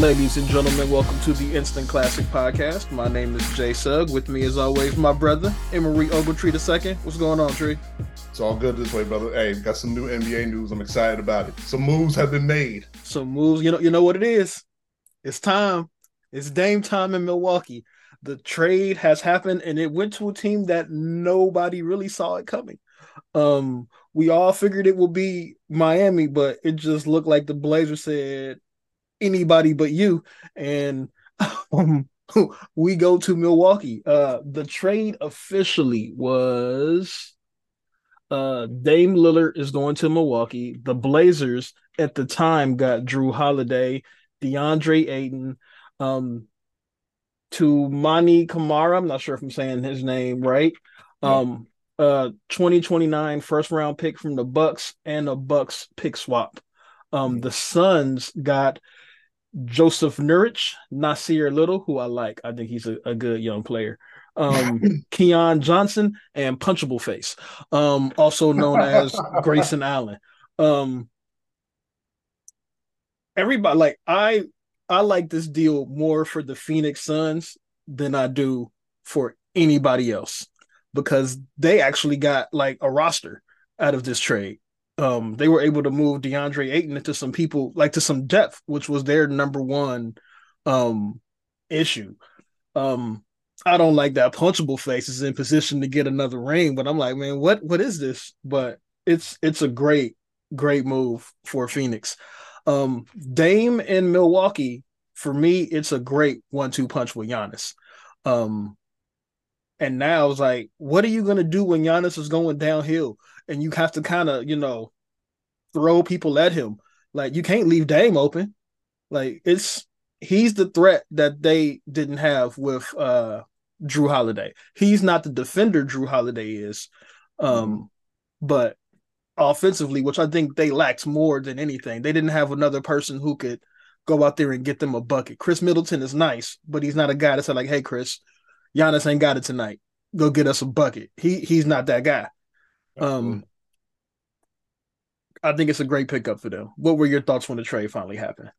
Ladies and gentlemen, welcome to the Instant Classic Podcast. My name is Jay Sugg. With me, as always, my brother, Emory Ogletree II. What's going on, Tree? It's all good this way, brother. Hey, got some new NBA news. I'm excited about it. Some moves have been made. Some moves. You know, you know what it is. It's time. It's Dame time in Milwaukee. The trade has happened, and it went to a team that nobody really saw it coming. Um, we all figured it would be Miami, but it just looked like the Blazers said, anybody but you. And um, we go to Milwaukee. Uh, the trade officially was uh, Dame Lillard is going to Milwaukee. The Blazers at the time got Jrue Holiday, DeAndre Ayton, um, Toumani Camara. I'm not sure if I'm saying his name right. Um, uh 2029 first round pick from the Bucks and a Bucks pick swap. Um, the Suns got Joseph Nurkic, Nassir Little, who I like. I think he's a, a good young player. Um, Keon Johnson and Punchable Face, um, also known as Grayson Allen. Um, everybody like I I like this deal more for the Phoenix Suns than I do for anybody else because they actually got like a roster out of this trade um, they were able to move DeAndre Ayton into some people like to some depth, which was their number one um, issue. Um, I don't like that punchable face is in position to get another ring, but I'm like, man, what what is this? But it's it's a great great move for Phoenix. Um, Dame in Milwaukee for me, it's a great one-two punch with Giannis. Um, and now it's like, what are you gonna do when Giannis is going downhill? and you have to kind of, you know, throw people at him. Like you can't leave Dame open. Like it's he's the threat that they didn't have with uh Jrue Holiday. He's not the defender Jrue Holiday is. Um but offensively, which I think they lacked more than anything. They didn't have another person who could go out there and get them a bucket. Khris Middleton is nice, but he's not a guy that's like, hey Khris, Giannis ain't got it tonight. Go get us a bucket. He he's not that guy. Um, I think it's a great pickup for them. What were your thoughts when the trade finally happened?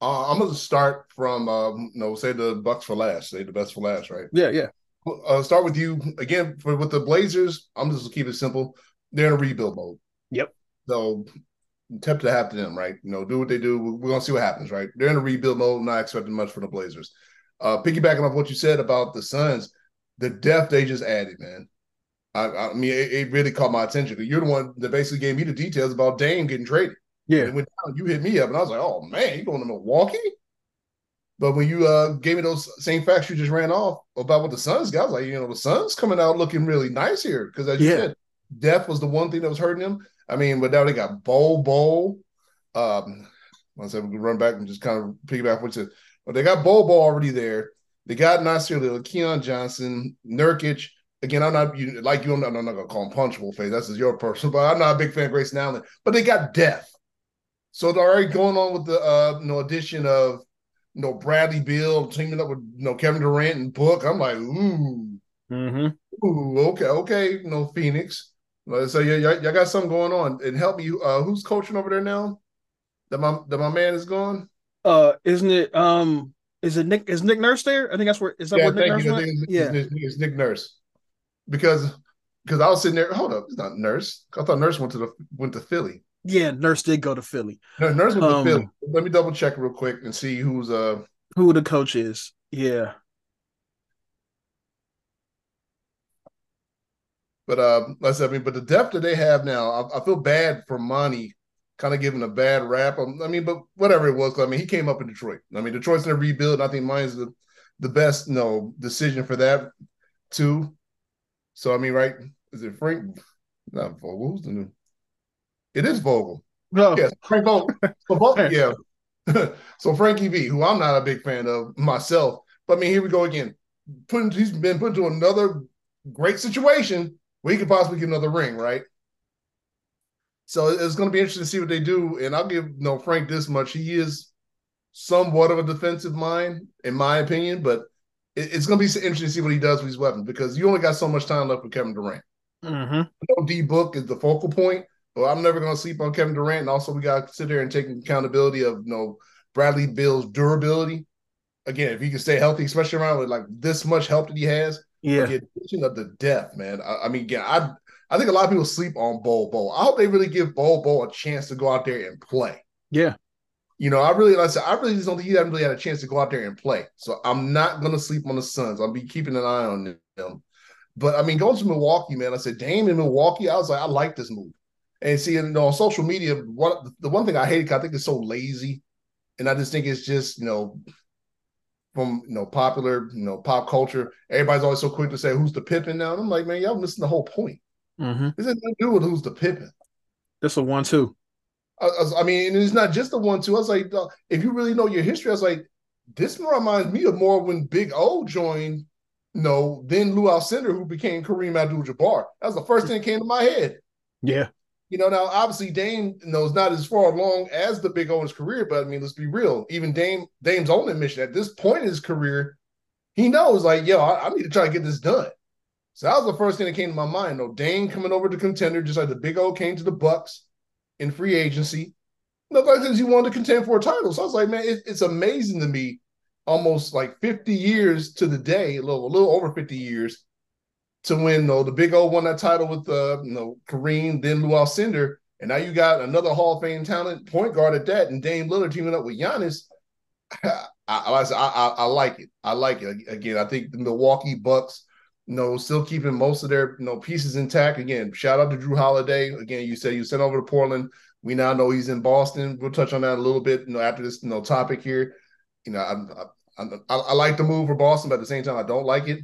Uh, I'm gonna start from um, you know, say the Bucks for last, say the best for last, right? Yeah, yeah. Uh, start with you again for with the Blazers. I'm just gonna keep it simple. They're in a rebuild mode. Yep. So tip to have to them, right? You know, do what they do. We're gonna see what happens, right? They're in a rebuild mode. Not expecting much from the Blazers. Uh, piggybacking off what you said about the Suns, the depth they just added, man. I, I mean, it, it, really caught my attention. You're the one that basically gave me the details about Dame getting traded. Yeah. When you hit me up, and I was like, "Oh man, you going to Milwaukee?" But when you uh, gave me those same facts you just ran off about what the Suns got, I was like, you know, the Suns coming out looking really nice here because as you yeah. said, depth was the one thing that was hurting them. I mean, but now they got Bol Bol. Um, I said we can run back and just kind of piggyback what you said. But they got Bol already there. They got Nassir Little, Keon Johnson, Nurkic, Again, I'm not you like you. I'm not, I'm not gonna call him punchable face. That's just your personal. but I'm not a big fan of Grayson Allen. But they got depth, so they're already going on with the uh, you know addition of you know Bradley Beal teaming up with you know Kevin Durant and Book. I'm like, ooh, mm-hmm. ooh, okay, okay, you know Phoenix. So yeah, y'all, y'all got something going on. And help me, uh, who's coaching over there now? That my that my man is gone. Uh, isn't it? Um, is it Nick? Is Nick Nurse there? I think that's where. Is that yeah, where Nick Nurse you. went? It's, yeah, it's, it's Nick Nurse because because I was sitting there. Hold up, it's not Nurse. I thought Nurse went to the went to Philly. Yeah, Nurse did go to Philly. No, Nurse went um, to Philly. Let me double check real quick and see who's uh who the coach is. Yeah. But uh, let's I mean, but the depth that they have now, I, I feel bad for Monty, kind of giving a bad rap. Um, I mean, but whatever it was, I mean, he came up in Detroit. I mean, Detroit's in a rebuild. I think mine's the the best, you no know, decision for that too. So I mean, right? Is it Frank? Not Vogel. Who's the new? It is Vogel. No, yes, Frank Vogel. Vogel, yeah. so Frankie V, who I'm not a big fan of myself, but I mean, here we go again. Putting he's been put into another great situation where he could possibly get another ring, right? So it's going to be interesting to see what they do. And I'll give you know Frank this much: he is somewhat of a defensive mind, in my opinion, but it's going to be interesting to see what he does with his weapons because you only got so much time left with Kevin Durant. Mm-hmm. D Book is the focal point, but I'm never going to sleep on Kevin Durant. And also, we got to sit there and take accountability of you know Bradley Beal's durability. Again, if he can stay healthy, especially around with like this much help that he has, yeah. Again, of the depth, man. I, I mean, again, I I think a lot of people sleep on Bol Bol. I hope they really give Bol Bol a chance to go out there and play. Yeah. You know, I really, like I said, I really just don't think he hasn't really had a chance to go out there and play. So I'm not going to sleep on the Suns. I'll be keeping an eye on them. But I mean, going to Milwaukee, man, I said, Dame in Milwaukee, I was like, I like this move. And see, you know, on social media, one the one thing I hate, I think it's so lazy. And I just think it's just, you know, from you know, popular, you know, pop culture, everybody's always so quick to say who's the Pippen now. And I'm like, man, y'all missing the whole point. Mm-hmm. This to do with who's the Pippen. That's a one-two. I, I, mean, and it's not just the one two. I was like, if you really know your history, I was like, this reminds me of more when Big O joined, you know, then Lew Alcindor, who became Kareem Abdul-Jabbar. That was the first thing that came to my head. Yeah. You know, now obviously Dame you know is not as far along as the Big O in his career, but I mean, let's be real. Even Dame Dame's own admission at this point in his career, he knows like, yo, I, I need to try to get this done. So that was the first thing that came to my mind. Though Dame coming over to contender, just like the Big O came to the Bucks in free agency. No, because he wanted to contend for a title. So I was like, man, it, it's amazing to me, almost like 50 years to the day, a little, a little over 50 years, to win. Know, the Big O won that title with uh, you know Kareem, then Lew Alcindor, and now you got another Hall of Fame talent point guard at that, and Dame Lillard teaming up with Giannis. I, I, I, I like it. I like it. Again, I think the Milwaukee Bucks you know, still keeping most of their you know pieces intact. Again, shout out to Jrue Holiday. Again, you said you sent over to Portland. We now know he's in Boston. We'll touch on that a little bit, you know, after this you know topic here. You know, I, I, I, I like the move for Boston, but at the same time, I don't like it.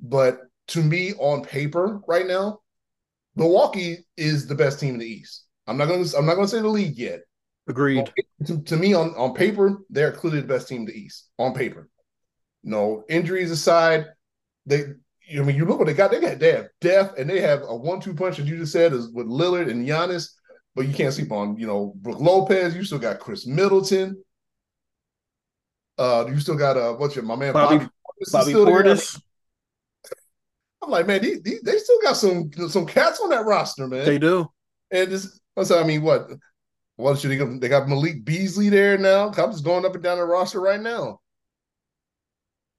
But to me, on paper, right now, Milwaukee is the best team in the East. I'm not going to I'm not going to say the league yet. Agreed. To, to, me, on on paper, they're clearly the best team in the East. On paper, no injuries aside, they I mean, you look what they got. They got they have depth and they have a one-two punch, as you just said, is with Lillard and Giannis. But you can't sleep on, you know, Brook Lopez. You still got Khris Middleton. Uh, you still got uh, what's your my man Bobby Bobby, Bobby Portis. I'm like, man, they, they, they still got some some cats on that roster, man. They do. And this, I mean, what? What should they? Go, they got Malik Beasley there now. I'm just going up and down the roster right now.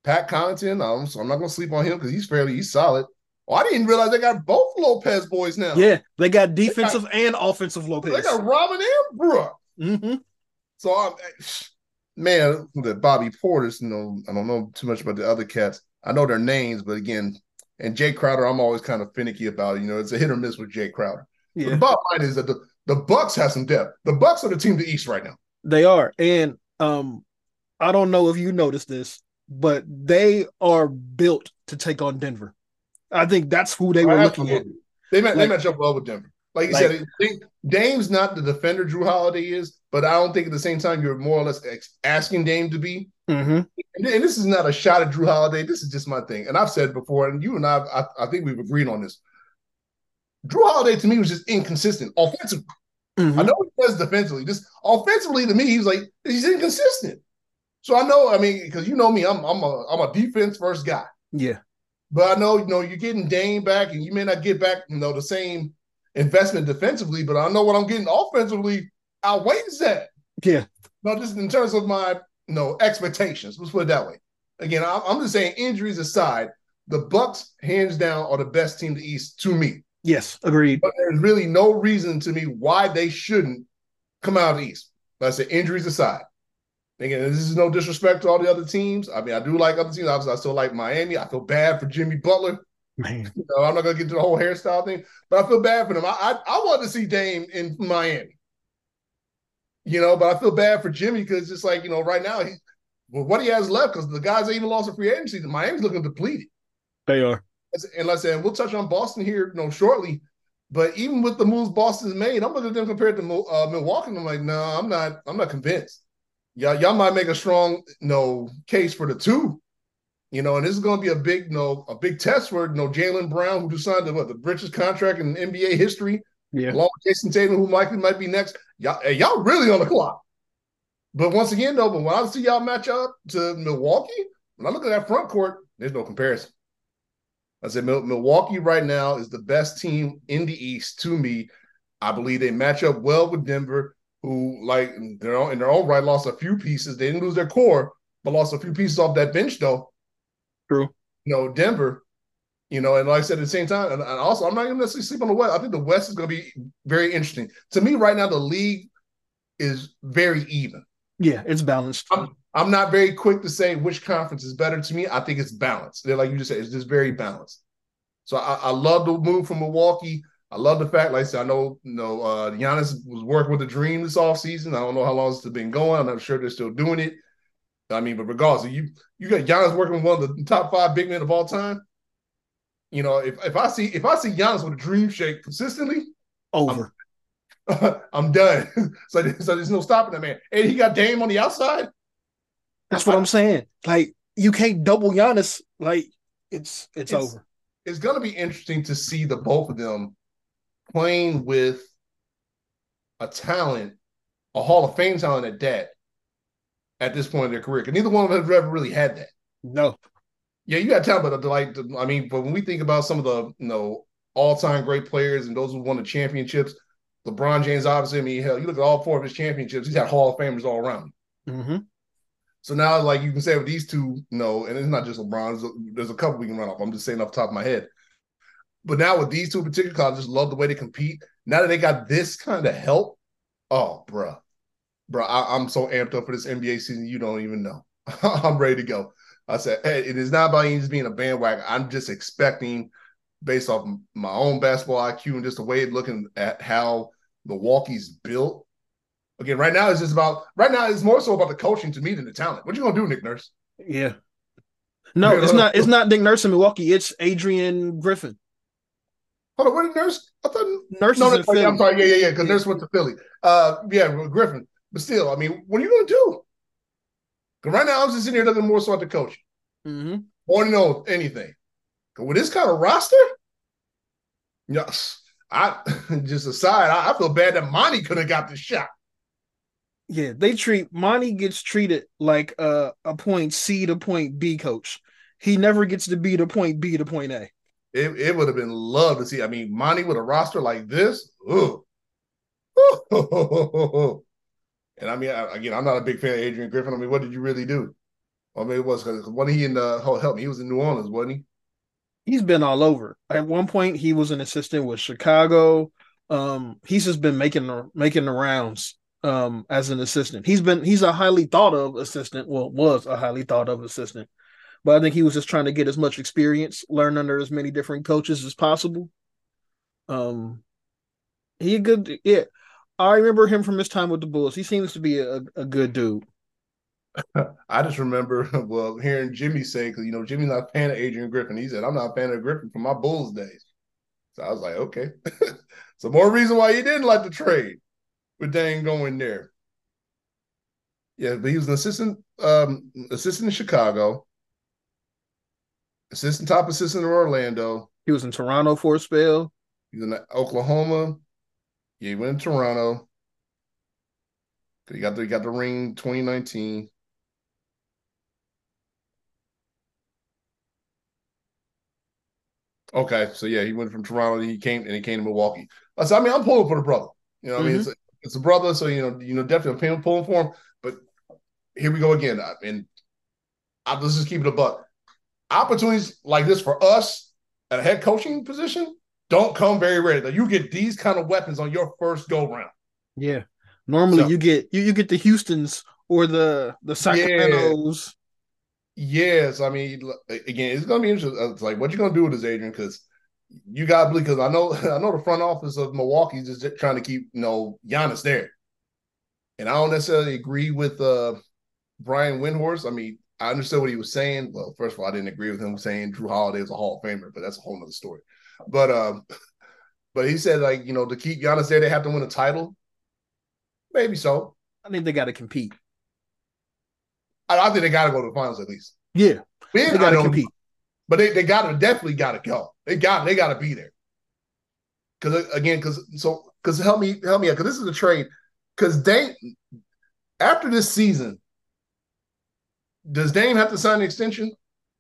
Pat Connaughton. Um, so I'm not gonna sleep on him because he's fairly he's solid. Oh, I didn't realize they got both Lopez boys now. Yeah, they got defensive they got, and offensive Lopez. They got Robin and Brook. Mm-hmm. So I'm man, the Bobby Portis, you know, I don't know too much about the other cats. I know their names, but again, and Jae Crowder, I'm always kind of finicky about. You know, it's a hit or miss with Jae Crowder. Yeah. But the bottom line is that the, the Bucks have some depth. The Bucks are the team to East right now. They are, and um, I don't know if you noticed this but they are built to take on Denver. I think that's who they were looking at. They met, like, they match up well with Denver. Like you like, said, Dame's not the defender Jrue Holiday is, but I don't think at the same time you're more or less asking Dame to be. Mm-hmm. And, and, this is not a shot at Jrue Holiday. This is just my thing. And I've said before, and you and I, I, I think we've agreed on this. Jrue Holiday to me was just inconsistent offensively. Mm-hmm. I know he does defensively. Just offensively to me, he's like he's inconsistent. So I know, I mean, because you know me, I'm I'm a I'm a defense first guy. Yeah. But I know, you know, you're getting Dame back, and you may not get back, you know, the same investment defensively, but I know what I'm getting offensively outweighs that. Yeah. No, just in terms of my you know expectations. Let's put it that way. Again, I'm just saying, injuries aside, the Bucks hands down are the best team to East to me. Yes, agreed. But there's really no reason to me why they shouldn't come out of East. Like I said, injuries aside. Again, this is no disrespect to all the other teams. I mean, I do like other teams. Obviously, I still like Miami. I feel bad for Jimmy Butler. Man. You know, I'm not gonna get to the whole hairstyle thing, but I feel bad for them. I I, I want to see Dame in Miami. You know, but I feel bad for Jimmy because it's like, you know, right now he well, what he has left, because the guys ain't even lost a free agency, Miami's looking depleted. They are. And like I said, we'll touch on Boston here, you know, shortly. But even with the moves Boston's made, I'm looking at them compared to uh, Milwaukee. I'm like, no, I'm not. I'm not convinced y'all, y'all might make a strong you know, case for the two. You know, and this is going to be a big, you know, a big test for you know Jaylen Brown, who just signed the what the richest contract in NBA history. Yeah. Along with Jayson Tatum, who likely might be next. Y'all, y'all really on the clock. But once again, though, but when I see y'all match up to Milwaukee, when I look at that front court, there's no comparison. I said Milwaukee right now is the best team in the East to me. I believe they match up well with Denver. Who like they're in their own right lost a few pieces. They didn't lose their core, but lost a few pieces off that bench though. True. You know, Denver. You know, and like I said, at the same time, and, and also I'm not even necessarily sleep on the West. I think the West is going to be very interesting. To me, right now, the league is very even. Yeah, it's balanced. I'm, I'm not very quick to say which conference is better to me. I think it's balanced. They're like you just said, it's just very balanced. So I, I love the move from Milwaukee. I love the fact, like I said, I know, you know, uh, Giannis was working with the Dream this offseason. I don't know how long it's been going. I'm not sure they're still doing it. I mean, but regardless, you you got Giannis working with one of the top five big men of all time. You know, if, if I see if I see Giannis with a dream shake consistently, over. I'm, I'm done. so, so there's no stopping that man. And he got Dame on the outside. That's what I'm saying. Like you can't double Giannis. Like it's it's, it's over. It's gonna be interesting to see the both of them playing with a talent, a Hall of Fame talent at that, at this point in their career. Because neither one of them have ever really had that. No. Yeah, you got talent, but like, I mean, but when we think about some of the you know all-time great players and those who won the championships, LeBron James, obviously, I mean, hell, you look at all four of his championships, he's had Hall of Famers all around. Mm-hmm. So now, like you can say with these two, no, and it's not just LeBron. There's a, there's a couple we can run off. I'm just saying off the top of my head. But now with these two in particular, I just love the way they compete. Now that they got this kind of help, oh, bro, bro, I, am so amped up for this NBA season. You don't even know. I'm ready to go. I said, hey, it is not about you just being a bandwagon. I'm just expecting, based off my own basketball IQ and just the way looking at how Milwaukee's built. Again, right now it's just about right now it's more so about the coaching to me than the talent. What you gonna do, Nick Nurse? Yeah. No, it's not. It's not Nick Nurse in Milwaukee. It's Adrian Griffin. Hold on, where did Nurse? I thought Nurse. No, no, I'm sorry. Yeah, yeah, yeah. Because Nurse went to Philly. Uh, yeah, Griffin. But still, I mean, what are you going to do? Because right now I'm just sitting here looking more so at the coach. Mm-hmm. To know anything? With this kind of roster, yes. I just aside, I, I feel bad that Monty could have got the shot. Yeah, they treat Monty gets treated like a, a point C to point B coach. He never gets to be to point B to point A. It, it would have been love to see. I mean, Monty with a roster like this. Ooh. and I mean, again, I'm not a big fan of Adrian Griffin. I mean, what did you really do? I mean, it was because when he in the oh, help me, he was in New Orleans, wasn't he? He's been all over. At one point, he was an assistant with Chicago. Um, he's just been making making the rounds um, as an assistant. He's been he's a highly thought of assistant. Well, was a highly thought of assistant but I think he was just trying to get as much experience, learn under as many different coaches as possible. Um, he a good, yeah. I remember him from his time with the Bulls. He seems to be a, a good dude. I just remember, well, hearing Jimmy say, because you know Jimmy's not a fan of Adrian Griffin. He said, "I'm not a fan of Griffin from my Bulls days." So I was like, okay, so more reason why he didn't like the trade with Dame going there. Yeah, but he was an assistant, um, assistant in Chicago assistant top assistant in Orlando. He was in Toronto for a spell. He's in Oklahoma. Yeah, he went to Toronto. He got the he got the ring 2019. Okay, so yeah, he went from Toronto. And he came and he came to Milwaukee. So I mean, I'm pulling for the brother. You know, mm-hmm. I mean, it's mm-hmm. a, it's a brother, so you know, you know, definitely I'm pulling for him. But here we go again. I mean, I, let's just keep it a buck opportunities like this for us at a head coaching position don't come very rarely. You get these kind of weapons on your first go round. Yeah. Normally so, you get you, you get the Houston's or the the Sacramento's. Yeah. Yes, I mean again, it's gonna be interesting. It's like what you gonna do with this, Adrian? Because you got to believe, because I know I know the front office of Milwaukee is just trying to keep you know Giannis there, and I don't necessarily agree with uh Brian Windhorst. I mean, I understood what he was saying. Well, first of all, I didn't agree with him saying Jrue Holiday was a Hall of Famer, but that's a whole nother story. But um, but he said like you know to keep Giannis there, they have to win a title. Maybe so. I think they got to compete. I, I, think they got to go to the finals at least. Yeah, they got to compete. But they, they got to definitely got to go. They got they got to be there. Because again, because so because help me help me out because this is a trade. Because they after this season, does Dame have to sign an extension?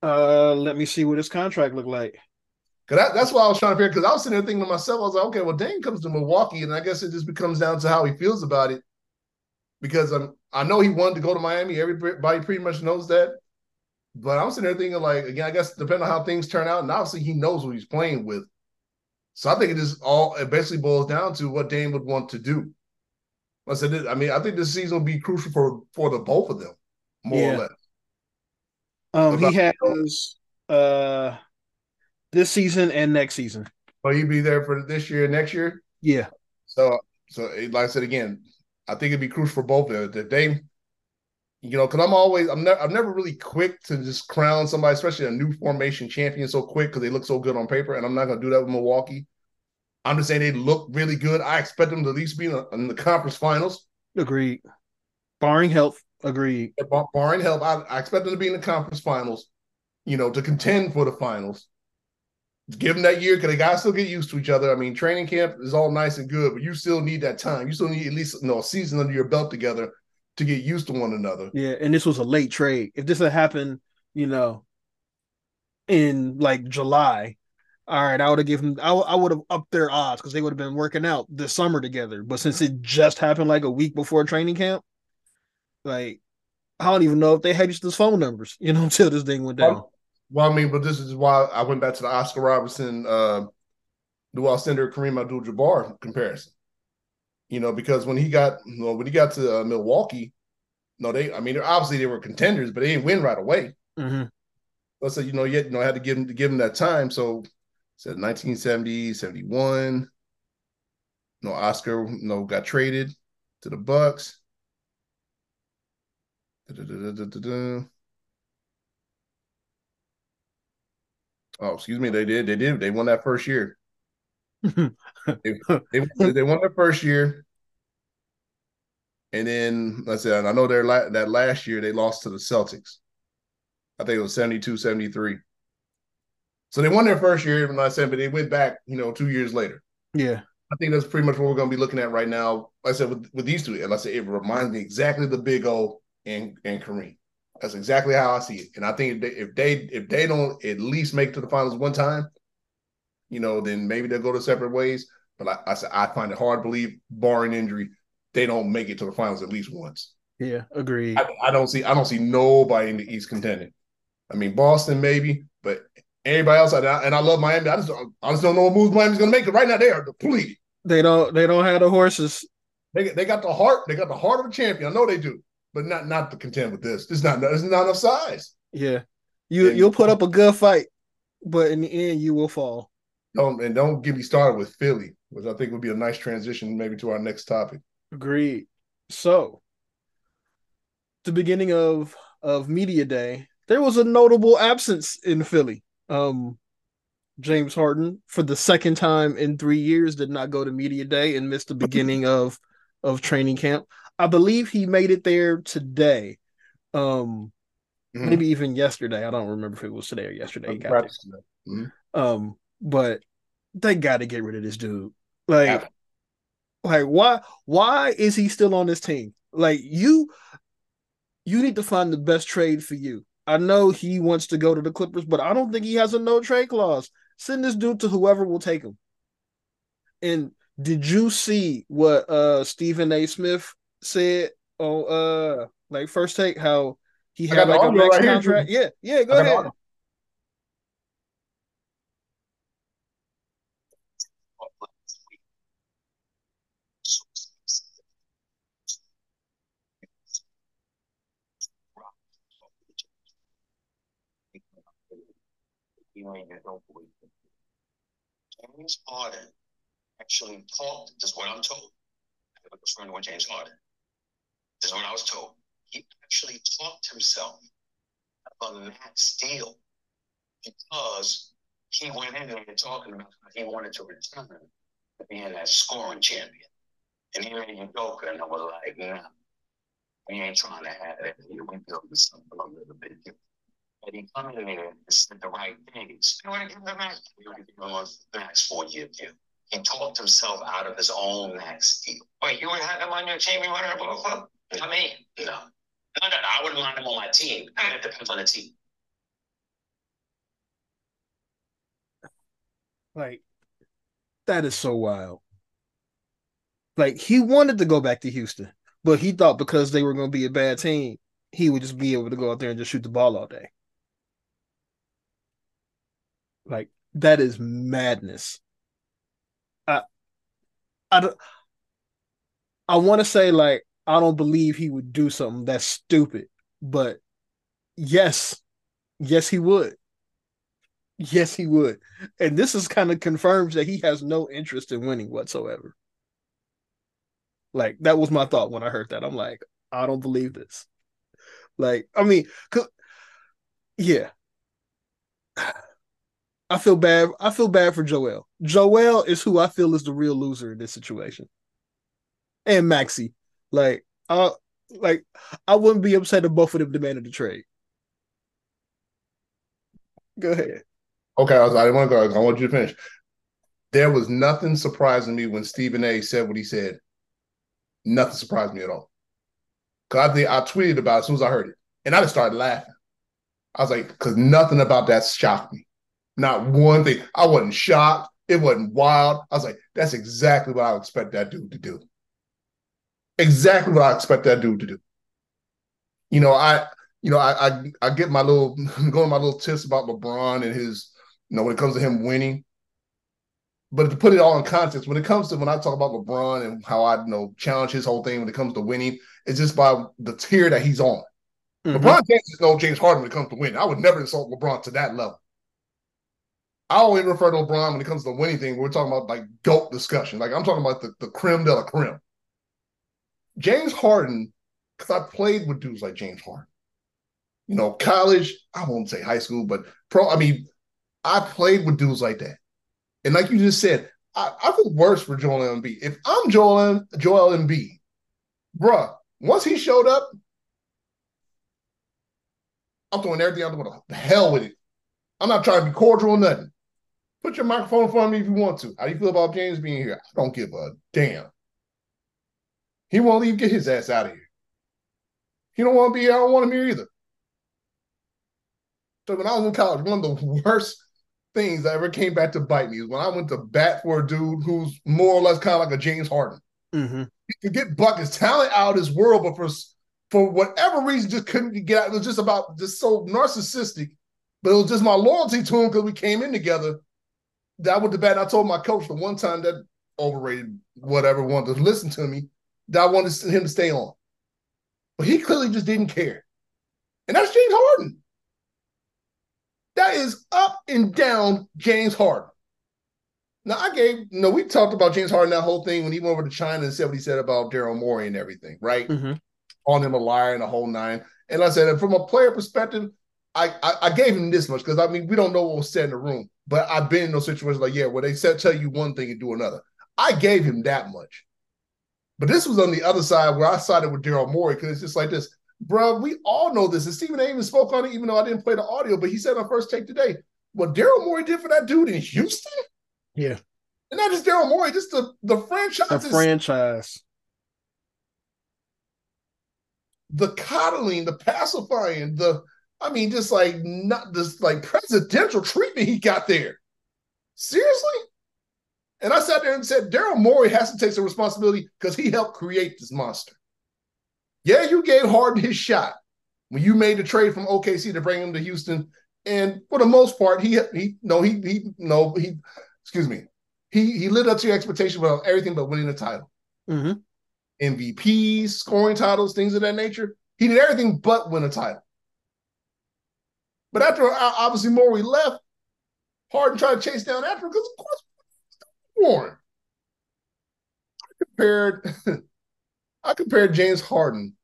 Uh, let me see what his contract look like. Cause that, that's why I was trying to figure. Because I was sitting there thinking to myself, I was like, okay, well, Dame comes to Milwaukee, and I guess it just becomes down to how he feels about it. because I'm I know he wanted to go to Miami. Everybody pretty much knows that. But I'm sitting there thinking, like, again, I guess depending on how things turn out, and obviously he knows what he's playing with. So I think it is all it basically boils down to what Dame would want to do. I said, I mean, I think this season will be crucial for for the both of them, more yeah. or less. Um, he has uh this season and next season. Oh, he be there for this year, and next year. Yeah. So, so like I said again, I think it'd be crucial for both of them. They, you know, because I'm always I'm never I'm never really quick to just crown somebody, especially a new formation champion, so quick because they look so good on paper, and I'm not gonna do that with Milwaukee. I'm just saying they look really good. I expect them to at least be in, the, in the conference finals. Agreed. Barring health, agreed. Bar- barring help, I, I expect them to be in the conference finals. You know, to contend for the finals give them that year because they got to still get used to each other. I mean, training camp is all nice and good, but you still need that time. You still need at least you know a season under your belt together to get used to one another. Yeah, and this was a late trade. If this had happened, you know, in like July, all right, I would have given. I, I would have upped their odds because they would have been working out this summer together. But since it just happened like a week before training camp, like I don't even know if they had each other's phone numbers, you know, until this thing went down. Well, I mean, but this is why I went back to the Oscar Robertson, uh, Lew Alcindor, Kareem Abdul-Jabbar comparison. You know, because when he got, when he got to uh, Milwaukee, no, they, I mean, obviously they were contenders, but they didn't win right away. Mm-hmm. Let's say, you know, yet, you know, I had to give him to give him that time. So, said 1970, 71. You know, Oscar, you know, got traded to the Bucks. Da-da-da-da-da-da. Oh, excuse me. They did. They did. They won that first year. they, they, they won their first year. And then, I said, say, I know they're la- that last year they lost to the Celtics. I think it was 72 73. So they won their first year, even though I said, but they went back, you know, two years later. Yeah. I think that's pretty much what we're going to be looking at right now. Like I said, with, with these two, and like I said, it reminds me exactly the Big O and, and Kareem. That's exactly how I see it. And I think if they if they if they don't at least make it to the finals one time, you know, then maybe they'll go to separate ways. But I, I said I find it hard to believe, barring injury, they don't make it to the finals at least once. Yeah, agree. I, I don't see I don't see nobody in the East contending. I mean, Boston maybe, but anybody else, and I, and I love Miami. I just I just don't know what moves Miami's going to make. Right now, they are depleted. They don't they don't have the horses. They they got the heart. They got the heart of a champion. I know they do but not not to contend with this. This not this is not enough size. Yeah, you and, you'll put up a good fight, but in the end, you will fall. Don't and don't get me started with Philly, which I think would be a nice transition maybe to our next topic. Agreed. So, the beginning of of media day, there was a notable absence in Philly. Um, James Harden, for the second time in three years, did not go to media day and missed the beginning of of training camp. I believe he made it there today. Um, mm-hmm. maybe even yesterday. I don't remember if it was today or yesterday. He got there. Mm-hmm. Um, but they got to get rid of this dude. Like, yeah. like why? Why is he still on this team? Like you, you need to find the best trade for you. I know he wants to go to the Clippers, but I don't think he has a no trade clause. Send this dude to whoever will take him. And did you see what uh Stephen A. Smith said on uh like first take how he had like a max right contract. Here. Yeah, yeah, go ahead. James Harden actually talked, this is what I'm told. I have a friend with James Harden. Is what I was told. He actually talked himself a max deal because he went in there talking about how he wanted to return to being that scoring champion. And he made a joke, and I was like, nah, we ain't trying to have it. We building something a little bit different. But he come in there and said the right things. They want to give him max. They want to give him a max four year deal. He talked himself out of his own max deal. Wait, you would have him on your team? You want to blah, blah, I mean, no. No, no, no. I wouldn't want him on my team. It depends on the team. Like, that is so wild. Like, he wanted to go back to Houston. But he thought because they were going to be a bad team, he would just be able to go out there and just shoot the ball all day. Like that is madness. I I don't I want to say like I don't believe he would do something that's stupid, but yes, yes he would. Yes, he would. And this is kind of confirms that he has no interest in winning whatsoever. Like that was my thought when I heard that. I'm like, I don't believe this. Like, I mean, yeah. I feel bad. I feel bad for Joel. Joel is who I feel is the real loser in this situation. And Maxey. Like, uh like I wouldn't be upset if both of them demanded a trade. Go ahead. Okay, I, was, I didn't want to go. I want you to finish. There was nothing surprising me when Stephen A. said what he said. Nothing surprised me at all. Cause I think I tweeted about it as soon as I heard it, and I just started laughing. I was like, because nothing about that shocked me. Not one thing. I wasn't shocked. It wasn't wild. I was like, that's exactly what I would expect that dude to do. Exactly what I expect that dude to do. You know, I, you know, I, I, I get my little going my little tips about LeBron and his, you know, when it comes to him winning. But to put it all in context, when it comes to when I talk about LeBron and how I you know challenge his whole thing when it comes to winning, it's just by the tier that he's on. Mm-hmm. LeBron James is no James Harden when it comes to winning. I would never insult LeBron to that level. I always refer to LeBron when it comes to the winning thing. We're talking about like GOAT discussion. Like I'm talking about the, the creme de la creme. James Harden, because I played with dudes like James Harden. You know, college, I won't say high school, but pro, I mean, I played with dudes like that. And like you just said, I, I feel worse for Joel Embiid. If I'm Joel Joel Embiid, bruh, once he showed up, I'm throwing everything out the hell with it. I'm not trying to be cordial or nothing. Put your microphone in front of me if you want to. How do you feel about James being here? I don't give a damn. He won't even get his ass out of here. He don't want to be here. I don't want him here either. So when I was in college, one of the worst things that ever came back to bite me is when I went to bat for a dude who's more or less kind of like a James Harden. Mm-hmm. He could get buckets, talent out of this world, but for for whatever reason, just couldn't get out. It was just about just so narcissistic. But it was just my loyalty to him because we came in together. That went to bat. I told my coach the one time that overrated whatever wanted to listen to me that I wanted him to stay on. But he clearly just didn't care. And that's James Harden. That is up and down James Harden. Now I gave you know we talked about James Harden that whole thing when he went over to China and said what he said about Daryl Morey and everything, right? Mm-hmm. On him a liar and a whole nine. And like I said, from a player perspective, I, I, I gave him this much because I mean we don't know what was said in the room, but I've been in those situations like yeah, where they said tell you one thing and do another. I gave him that much. But this was on the other side where I sided with Daryl Morey because it's just like this bro, we all know this. And Stephen A. even spoke on it, even though I didn't play the audio, but he said on first take today, what Daryl Morey did for that dude in Houston? Yeah. And not just Daryl Morey, just the, the franchise. The franchise. The coddling, the pacifying, the I mean, just like not this like presidential treatment he got there. Seriously? And I sat there and said, Daryl Morey has to take some responsibility because he helped create this monster. Yeah, you gave Harden his shot when you made the trade from OKC to bring him to Houston. And for the most part, he he no he he no he excuse me he he lived up to your expectation about everything but winning the title, mm-hmm. MVPs, scoring titles, things of that nature. He did everything but win a title. But after obviously Morey left, Harden tried to chase down after because of course Warren. I compared I compared James Harden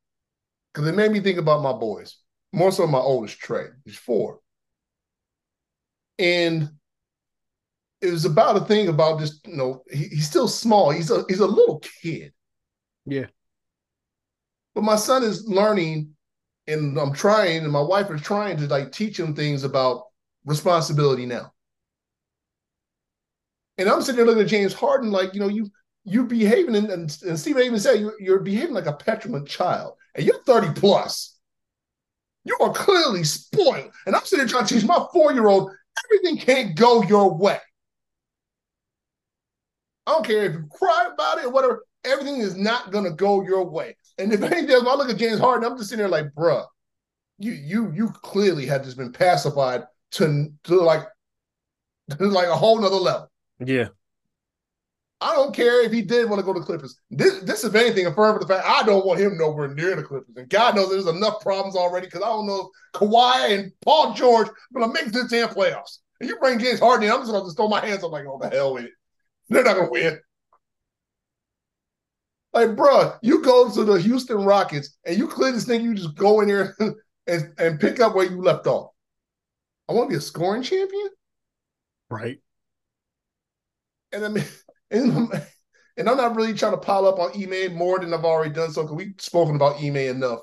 because it made me think about my boys, more so my oldest Trey. He's four. And it was about a thing about just, you know, he, he's still small. He's a he's a little kid. Yeah. But my son is learning, and I'm trying, and my wife is trying to like teach him things about responsibility now. And I'm sitting there looking at James Harden like, you know, you you're behaving, and, and, and Stephen even said you're, you're behaving like a petulant child, and you're 30 plus. You are clearly spoiled. And I'm sitting there trying to teach my four year old everything can't go your way. I don't care if you cry about it or whatever, everything is not going to go your way. And if anything I look at James Harden, I'm just sitting there like, bruh, you you you clearly have just been pacified to to like to like a whole nother level. Yeah. I don't care if he did want to go to Clippers. This, this if anything, affirms the fact I don't want him nowhere near the Clippers. And God knows there's enough problems already because I don't know if Kawhi and Paul George are going to make this damn playoffs. And you bring James Harden in, I'm just going to throw my hands up like, oh, the hell with it. They're not going to win. Like, bro, you go to the Houston Rockets and you clearly think you just go in there and, and pick up where you left off. I want to be a scoring champion. Right. And I mean, and, and I'm not really trying to pile up on Ime more than I've already done so because we've spoken about Ime enough,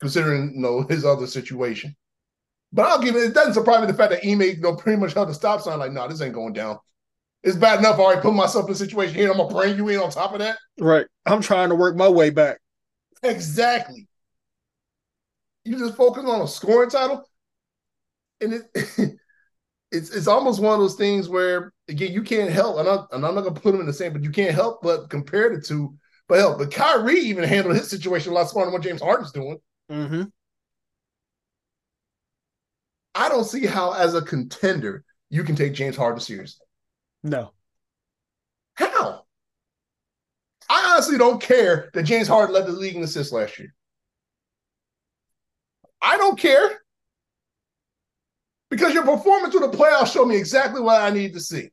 considering you know his other situation. But I'll give it. It doesn't surprise me the fact that Ime you know pretty much held the stop sign. Like, no, nah, this ain't going down. It's bad enough I already put myself in a situation here. I'm gonna bring you in on top of that. Right. I'm trying to work my way back. Exactly. You just focus on a scoring title, and it it's it's almost one of those things where again you can't help, and, I, and I'm not gonna put them in the same, but you can't help but compare the two. But help, but Kyrie even handled his situation a lot smarter than what James Harden's doing. Mm-hmm. I don't see how, as a contender, you can take James Harden seriously. No. How? I honestly don't care that James Harden led the league in assists last year. I don't care because your performance in the playoffs showed me exactly what I need to see.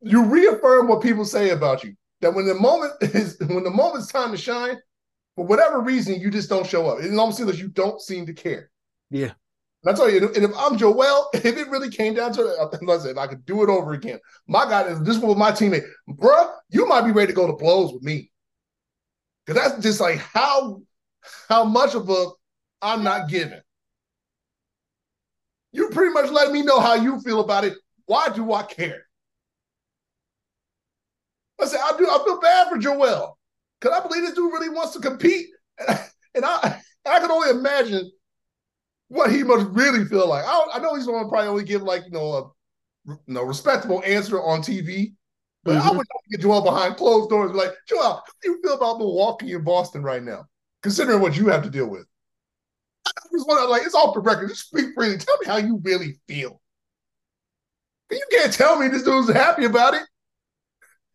You reaffirm what people say about you. That when the moment is when the moment's time to shine, for whatever reason, you just don't show up. It almost seems like you don't seem to care. Yeah. And I tell you, and if I'm Joel, if it really came down to it, listen, if I could do it over again, my God, if this was my teammate, bruh, you might be ready to go to blows with me. Cause that's just like how how much of a I'm not giving. You pretty much let me know how you feel about it. Why do I care? I said, I do. I feel bad for Joel because I believe this dude really wants to compete, and I, I can only imagine what he must really feel like. I, I know he's going to probably only give like you know a you know respectable answer on TV, but mm-hmm. I would get Joel behind closed doors. Like Joel, how do you feel about Milwaukee and Boston right now, considering what you have to deal with? I just want to like it's off the record. Just speak freely. Tell me how you really feel. You can't tell me this dude's happy about it.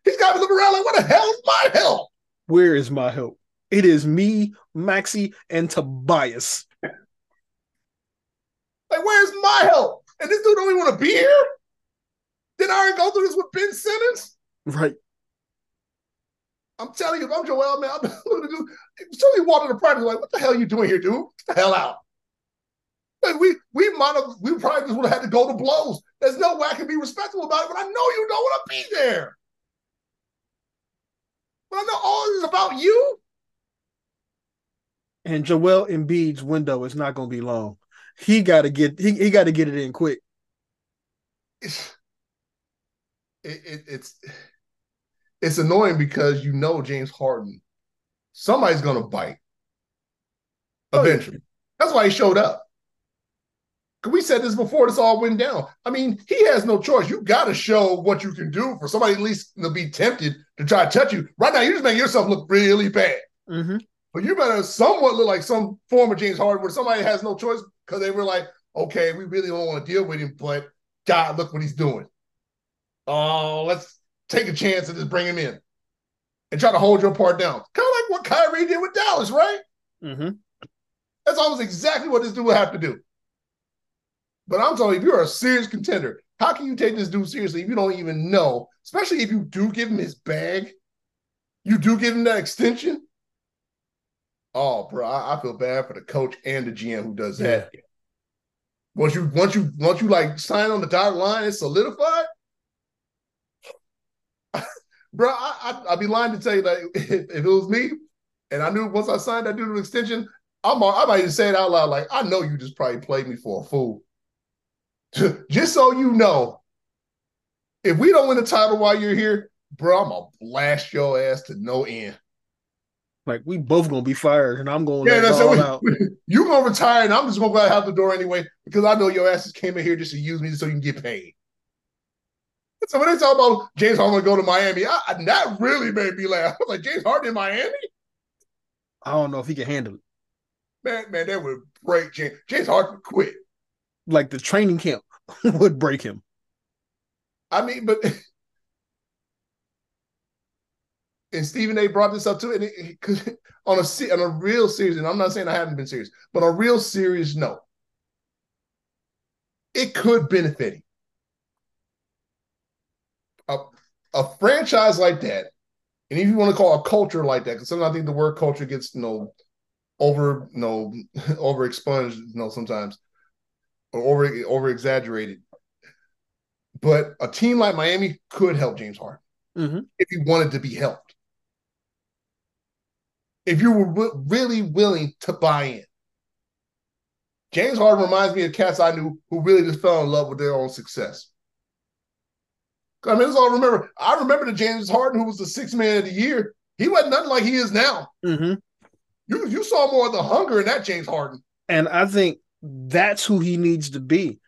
He's got to look around like, what the hell is my help? Where is my help? It is me, Maxey, and Tobias. Like, where's my help? And this dude don't even want to be here? Did I already go through this with Ben Simmons? Right. I'm telling you, if I'm Joel, man, I'm looking to do. Somebody walked into practice like, what the hell are you doing here, dude? Get the hell out. Like we we might have we probably just would have had to go to blows. There's no way I can be respectful about it, but I know you don't want to be there. But I know all this is about you. And Joel Embiid's window is not going to be long. He got to get he, he got to get it in quick. It's, it, it, it's it's annoying because you know James Harden, somebody's gonna bite oh, eventually. That's why he showed up. We said this before this all went down. I mean, he has no choice. You got to show what you can do for somebody at least to be tempted to try to touch you. Right now, you just make yourself look really bad. Mm-hmm. But you better somewhat look like some form of James Harden where somebody has no choice because they were like, okay, we really don't want to deal with him, but God, look what he's doing. Oh, let's take a chance and just bring him in and try to hold your part down. Kind of like what Kyrie did with Dallas, right? Mm-hmm. That's almost exactly what this dude would have to do. But I'm telling you, if you're a serious contender, how can you take this dude seriously if you don't even know? Especially if you do give him his bag, you do give him that extension. Oh, bro, I, I feel bad for the coach and the GM who does that. Yeah. Once you once you once you like sign on the dotted line, it's solidified bro, I, I, would be lying to tell you that if, if, it was me and I knew once I signed that dude an extension, I'm, I might even say it out loud like, I know you just probably played me for a fool. Just so you know, if we don't win the title while you're here, bro, I'm gonna blast your ass to no end. Like we both gonna be fired, and I'm going. Yeah, that's all out. you gonna retire, and I'm just gonna go out the door anyway because I know your asses came in here just to use me so you can get paid. So when they talk about James Harden go to Miami, I, that really made me laugh. I was like, James Harden in Miami? I don't know if he can handle it. Man, man, that would break James. James Harden quit. Like the training camp would break him. I mean, but and Stephen A. brought this up too, and it, it, on a on a real serious, and I'm not saying I haven't been serious, but a real serious note, it could benefit him. A, a franchise like that, and if you want to call a culture like that, because sometimes I think the word culture gets you know over you know over expunged you know sometimes or over over exaggerated. But a team like Miami could help James Harden mm-hmm. if he wanted to be helped. If you were w- really willing to buy in. James Harden reminds me of cats I knew who really just fell in love with their own success. I mean, that's all I remember. I remember the James Harden who was the sixth man of the year. He wasn't nothing like he is now. Mm-hmm. You you saw more of the hunger in that James Harden. And I think that's who he needs to be.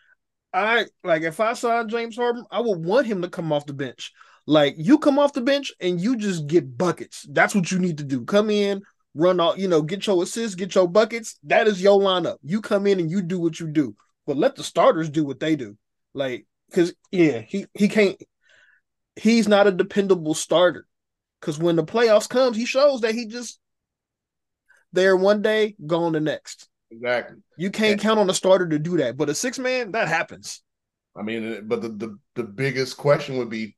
I like if I saw James Harden, I would want him to come off the bench. Like you come off the bench and you just get buckets. That's what you need to do. Come in, run all, you know, get your assists, get your buckets. That is your lineup. You come in and you do what you do. But let the starters do what they do. Like, cause yeah, he he can't he's not a dependable starter. Cause when the playoffs comes, he shows that he just there one day, gone the next. Exactly. You can't count on a starter to do that, but a six man that happens. I mean, but the, the the biggest question would be,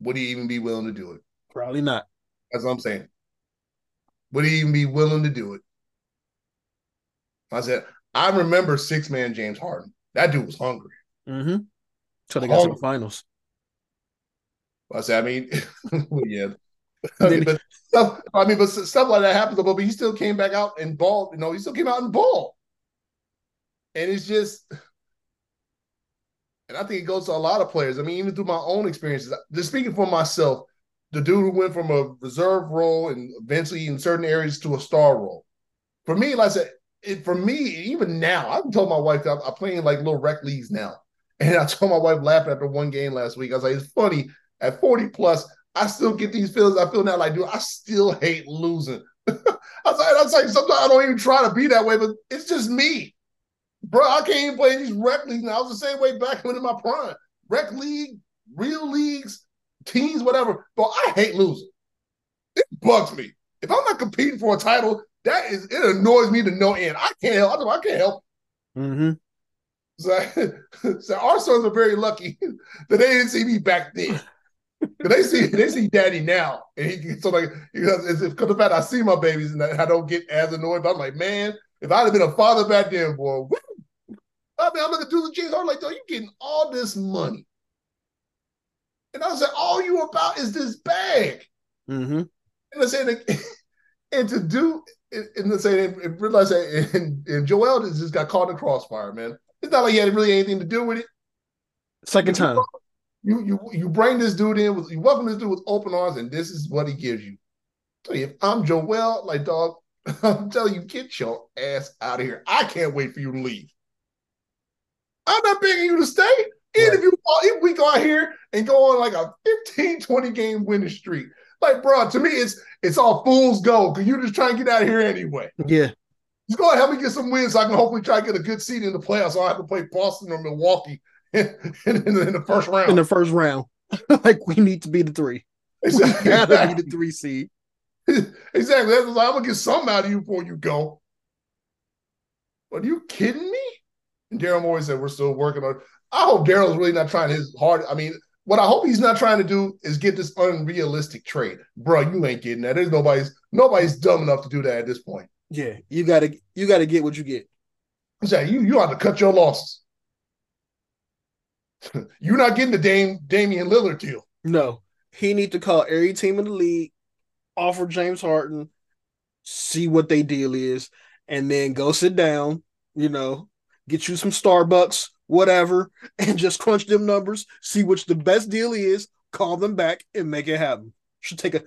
would he even be willing to do it? Probably not. That's what I'm saying. Would he even be willing to do it? I said, I remember six man James Harden. That dude was hungry. Mm-hmm. So they got hungry. to the finals. I said, I mean, well, yeah. I mean, but stuff. I mean, but stuff like that happens. But he still came back out and ball. You know, he still came out and ball. And it's just, and I think it goes to a lot of players. I mean, even through my own experiences, just speaking for myself, the dude who went from a reserve role and eventually in certain areas to a star role. For me, like I said, it, for me, even now, I've told my wife I'm, I'm playing like little rec leagues now. And I told my wife laughing after one game last week. I was like, it's funny at 40 plus, I still get these feelings. I feel now like, dude, I still hate losing. I was like, I was like, sometimes I don't even try to be that way, but it's just me. Bro, I can't even play these rec leagues now. I was the same way back when in my prime. Rec league, real leagues, teams, whatever. But I hate losing. It bugs me. If I'm not competing for a title, that is it annoys me to no end. I can't help. I can't help. Mm-hmm. So, so our sons are very lucky that they didn't see me back then they see they see daddy now, and he so like because because the fact I see my babies and I don't get as annoyed. But I'm like, man, if I'd have been a father back then, boy, woo, I mean, I'm looking through the James Harden like, yo, you getting all this money, and I was like, all you about is this bag. Mm-hmm. And I said, and to do, and to say, and realize that, and, and Joel just got caught in crossfire, man. It's not like he had really anything to do with it. Second time you you you bring this dude in with you welcome this dude with open arms, and this is what he gives you. So if I'm Joel, like dog, I'm telling you, get your ass out of here. I can't wait for you to leave. I'm not begging you to stay. Right. And if you if we go out here and go on like a 15, 20 game winning streak, like bro, to me it's it's all fool's gold because you're just trying to get out of here anyway. Yeah. Just go ahead help me get some wins so I can hopefully try to get a good seat in the playoffs. So I have to play Boston or Milwaukee in, in, in, the first round. In the first round, like we need to be the three. Exactly. We gotta be the three seed. exactly. That's like, I'm gonna get something out of you before you go. Are you kidding me? And Daryl Morey said we're still working on. I hope Daryl's really not trying his hard. I mean, what I hope he's not trying to do is get this unrealistic trade, bro. You ain't getting that. There's nobody's nobody's dumb enough to do that at this point. Yeah, you gotta you gotta get what you get. Exactly. You you have to cut your losses. You're not getting the Dame Damian Lillard deal. No, he need to call every team in the league, offer James Harden, see what they deal is, and then go sit down. You know, get you some Starbucks, whatever, and just crunch them numbers, see which the best deal is, call them back, and make it happen. Should take a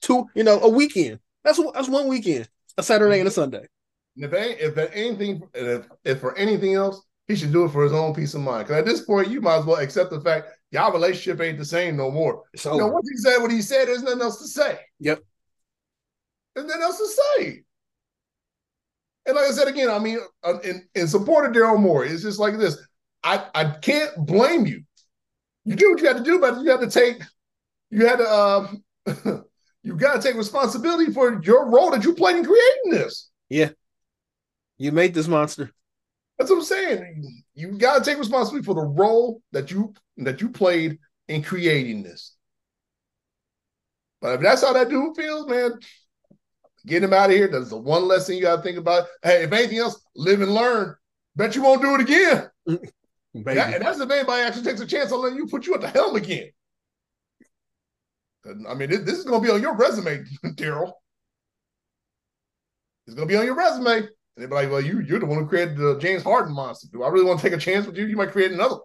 two, you know, a weekend. That's that's one weekend, a Saturday and a Sunday. If if anything, if, if for anything else, he should do it for his own peace of mind. Because at this point, you might as well accept the fact y'all relationship ain't the same no more. So you know, once he said what he said, there's nothing else to say. Yep. There's nothing else to say. And like I said again, I mean, uh, in, in support of Daryl Morey, it's just like this. I, I can't blame you. You do what you had to do, but you had to take, you had to, uh, you got to take responsibility for your role that you played in creating this. Yeah. You made this monster. That's what I'm saying. You got to take responsibility for the role that you that you played in creating this. But if that's how that dude feels, man, get him out of here. That's the one lesson you got to think about. Hey, if anything else, live and learn. Bet you won't do it again. that, and that's if anybody actually takes a chance on letting you put you at the helm again. I mean, this is going to be on your resume, Daryl. It's going to be on your resume. And they'd be like, well, you, you're the one who created the James Harden monster. Do I really want to take a chance with you? You might create another one.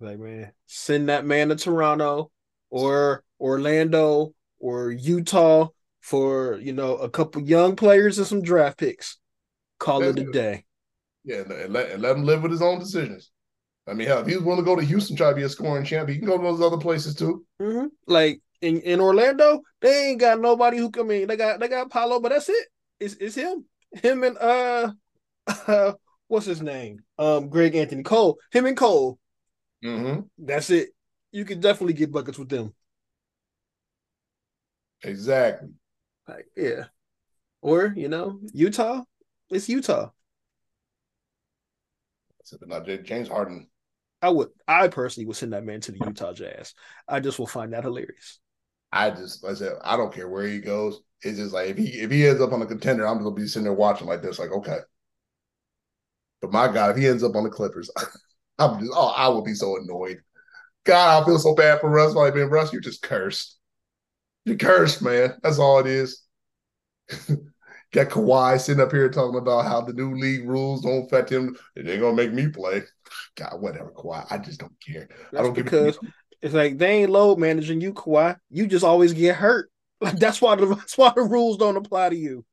Like, man, send that man to Toronto or Orlando or Utah for, you know, a couple young players and some draft picks. Call That's it a day. Yeah, and let, and let him live with his own decisions. I mean, hell, if he was willing to go to Houston, try to be a scoring champ, he can go to those other places too. Mm-hmm. Like in, in Orlando, they ain't got nobody who come in. They got they got Paolo, but that's it. It's it's him, him and uh, uh what's his name? Um, Greg Anthony Cole. Him and Cole. Mm-hmm. That's it. You can definitely get buckets with them. Exactly. Like, yeah. Or you know, Utah. It's Utah. Not James Harden. I would. I personally would send that man to the Utah Jazz. I just will find that hilarious. I just, I said, I don't care where he goes. It's just like if he if he ends up on a contender, I'm gonna be sitting there watching like this, like okay. But my God, if he ends up on the Clippers, I'm just oh, I will be so annoyed. God, I feel so bad for Russ. Like, man, Russ, you're just cursed. You're cursed, man. That's all it is. Got Kawhi sitting up here talking about how the new league rules don't affect him. They're gonna make me play. God, whatever, Kawhi. I just don't care. That's I don't because it's like they ain't load managing you, Kawhi. You just always get hurt. Like that's why the that's why the rules don't apply to you.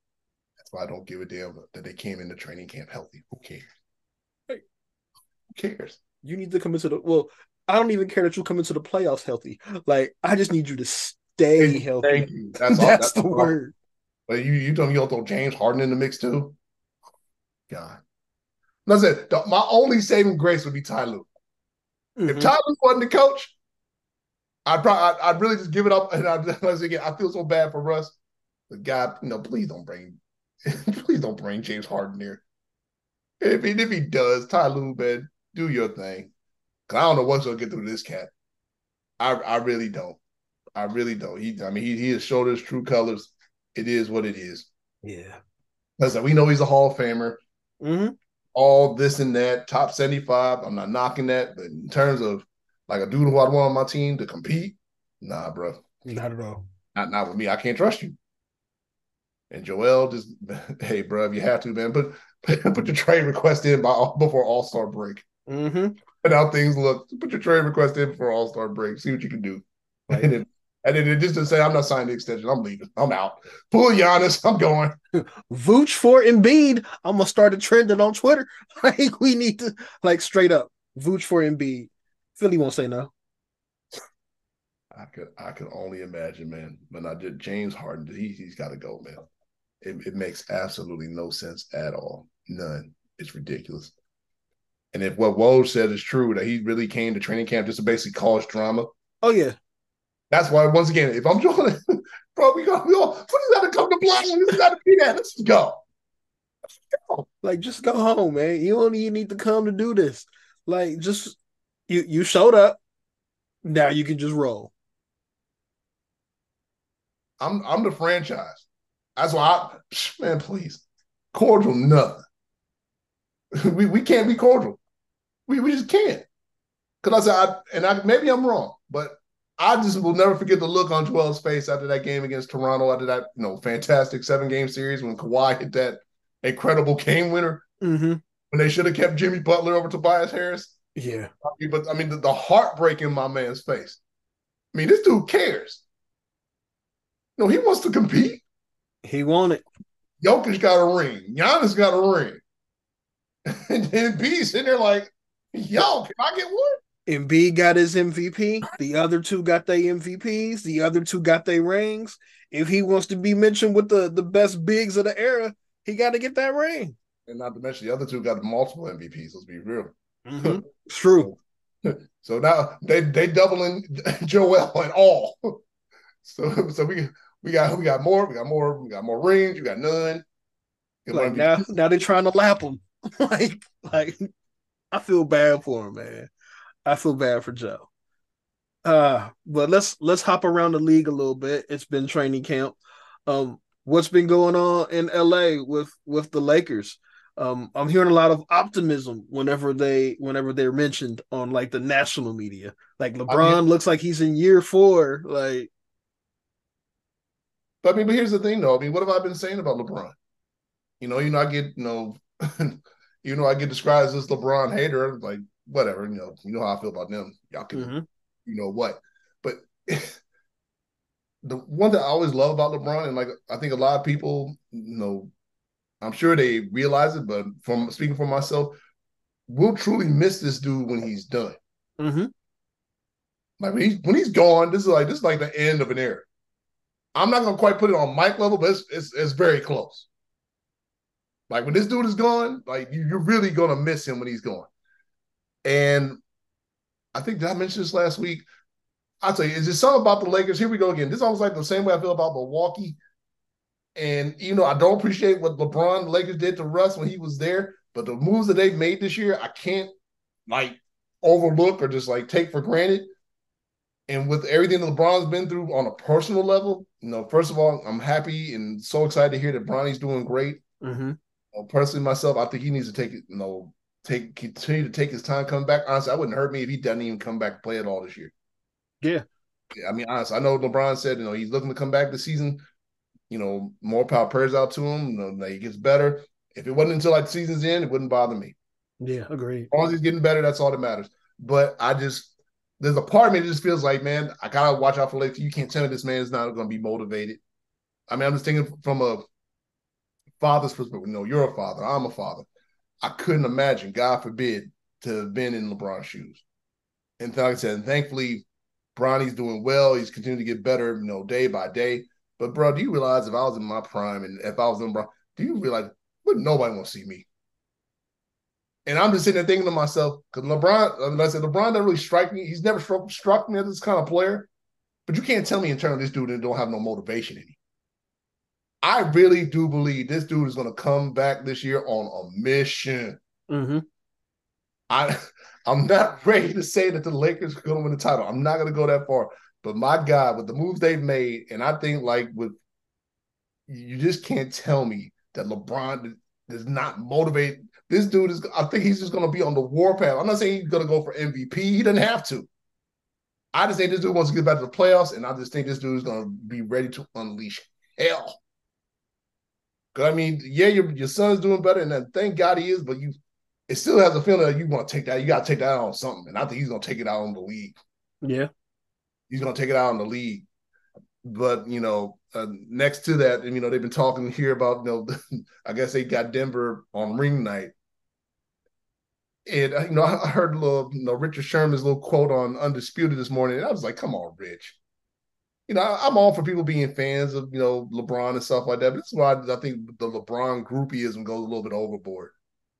That's why I don't give a damn that they came into training camp healthy. Who cares? Hey, who cares? You need to come into the well. I don't even care that you come into the playoffs healthy. Like I just need you to stay Thank healthy. Thank you. That's, all, that's, the word. But you you me you don't throw James Harden in the mix too. God. That's it. My only saving grace would be Ty Lue. Mm-hmm. If Ty Lue wasn't the coach, I'd probably I'd, I'd, really just give it up. And I'd, again, I feel so bad for Russ. But God, you know, please don't bring, please don't bring James Harden here. If he, if he does, Ty Lue, man, do your thing. Cause I don't know what's gonna get through this cat. I I really don't. I really don't. He, I mean, he he has showed his true colors. It is what it is. Yeah. Listen, we know he's a Hall of Famer. Mm-hmm. All this and that, top seventy-five. I'm not knocking that, but in terms of like a dude who I'd want on my team to compete, nah, bro. Not at all. Not not with me. I can't trust you. And Joel just, hey, bro, if you have to, man, put put your trade request in by before All Star break. Mm-hmm. And how things look. Put your trade request in before All Star break. See what you can do. Right. and, then, and then just to say, I'm not signing the extension. I'm leaving. I'm out. Pull Giannis. I'm going. Vooch for Embiid. I'm gonna start a trending on Twitter. Like we need to like straight up Vooch for Embiid. Philly won't say no. I could I could only imagine, man. But I did James Harden, he he's got to go, man. It, it makes absolutely no sense at all. None. It's ridiculous. And if what Woj said is true, that he really came to training camp just to basically cause drama. Oh yeah. That's why once again, if I'm joining, bro, we got we all we gotta come to block. We gotta be there. Let's go. Let's go. Like just go home, man. You don't even need to come to do this. Like just you you showed up. Now you can just roll. I'm I'm the franchise. That's why I man, please. Cordial nothing. we we can't be cordial. We we just can't. Cause I said I, and I maybe I'm wrong, but I just will never forget the look on Joel's face after that game against Toronto, after that, you know, fantastic seven game series when Kawhi hit that incredible game winner. Mm-hmm. When they should have kept Jimmy Butler over Tobias Harris. Yeah. But I mean, the, the heartbreak in my man's face. I mean, this dude cares. No, he wants to compete. He wanted. Jokic got a ring. Giannis got a ring. and then B sitting there like, yo, can I get one? Embiid got his MVP. The other two got their MVPs. The other two got their rings. If he wants to be mentioned with the, the best bigs of the era, he got to get that ring. And not to mention the other two got multiple MVPs. Let's be real. Mm-hmm. True. So now they they doubling Joel and all. So so we we got we got more we got more we got more rings. You got none. Like now now they're trying to lap him. like like I feel bad for him, man. I feel bad for Joe. Uh, but let's let's hop around the league a little bit. It's been training camp. Um, what's been going on in LA with with the Lakers? Um, I'm hearing a lot of optimism whenever they whenever they're mentioned on like the national media. Like LeBron I mean, looks like he's in year four. Like, but I mean, but here's the thing, though. I mean, what have I been saying about LeBron? You know, you know, I get you know, you know, I get described as LeBron hater. Like, whatever. You know, you know how I feel about them. Y'all can, mm-hmm. you know what? But the one that I always love about LeBron, and like I think a lot of people, you know, I'm sure they realize it, but from speaking for myself, we'll truly miss this dude when he's done. Mm-hmm. Like when he's when he's gone, this is like this is like the end of an era. I'm not gonna quite put it on Mike level, but it's it's, it's very close. Like when this dude is gone, like you, you're really gonna miss him when he's gone. And I think did I mention this last week? I'll tell you, is there something about the Lakers? Here we go again. This is almost like the same way I feel about Milwaukee and you know, I don't appreciate what LeBron Lakers did to Russ when he was there, but the moves that they've made this year, I can't like overlook or just like take for granted. And with everything that LeBron's been through on a personal level, you know, first of all, I'm happy and so excited to hear that Bronny's doing great. Mm-hmm. Well, personally, myself, I think he needs to take it, you know, take continue to take his time coming back. Honestly, I wouldn't hurt me if he doesn't even come back and play at all this year. Yeah. yeah I mean, honestly, I know LeBron said, you know, he's looking to come back this season you know, more power prayers out to him. You know, he gets better. If it wasn't until like the season's end, it wouldn't bother me. Yeah, agree. As long as he's getting better, that's all that matters. But I just there's a part of me that just feels like, man, I gotta watch out for Lakers. You can't tell me this man is not gonna be motivated. I mean, I'm just thinking from a father's perspective. You know, you're a father, I'm a father. I couldn't imagine, God forbid, to have been in LeBron's shoes. And like I said, thankfully, Bronny's doing well. He's continuing to get better, you know, day by day. But bro, do you realize if I was in my prime and if I was in bro, do you realize would nobody want to see me? And I'm just sitting there thinking to myself, because LeBron, like I said, LeBron doesn't really strike me. He's never struck, struck me as this kind of player. But you can't tell me in terms of this dude don't have no motivation in him. I really do believe this dude is going to come back this year on a mission. Mm-hmm. I I'm not ready to say that the Lakers are going to win the title. I'm not going to go that far. But my God, with the moves they've made, and I think like with you just can't tell me that LeBron does not motivate. This dude is I think he's just gonna be on the warpath. I'm not saying he's gonna go for MVP. He doesn't have to. I just think this dude wants to get back to the playoffs, and I just think this dude is gonna be ready to unleash hell. Cause I mean, yeah, your your son's doing better, and then thank God he is, but you it still has a feeling that you want to take that, you gotta take that out on something. And I think he's gonna take it out on the league. Yeah he's going to take it out on the league. But you know, uh, next to that, and you know, they've been talking here about you know, I guess they got Denver on ring night. And uh, you know, I heard a little, you know, Richard Sherman's little quote on Undisputed this morning, and I was like, "Come on, Rich." You know, I, am all for people being fans of you know LeBron and stuff like that. But this is why I think the LeBron groupieism goes a little bit overboard.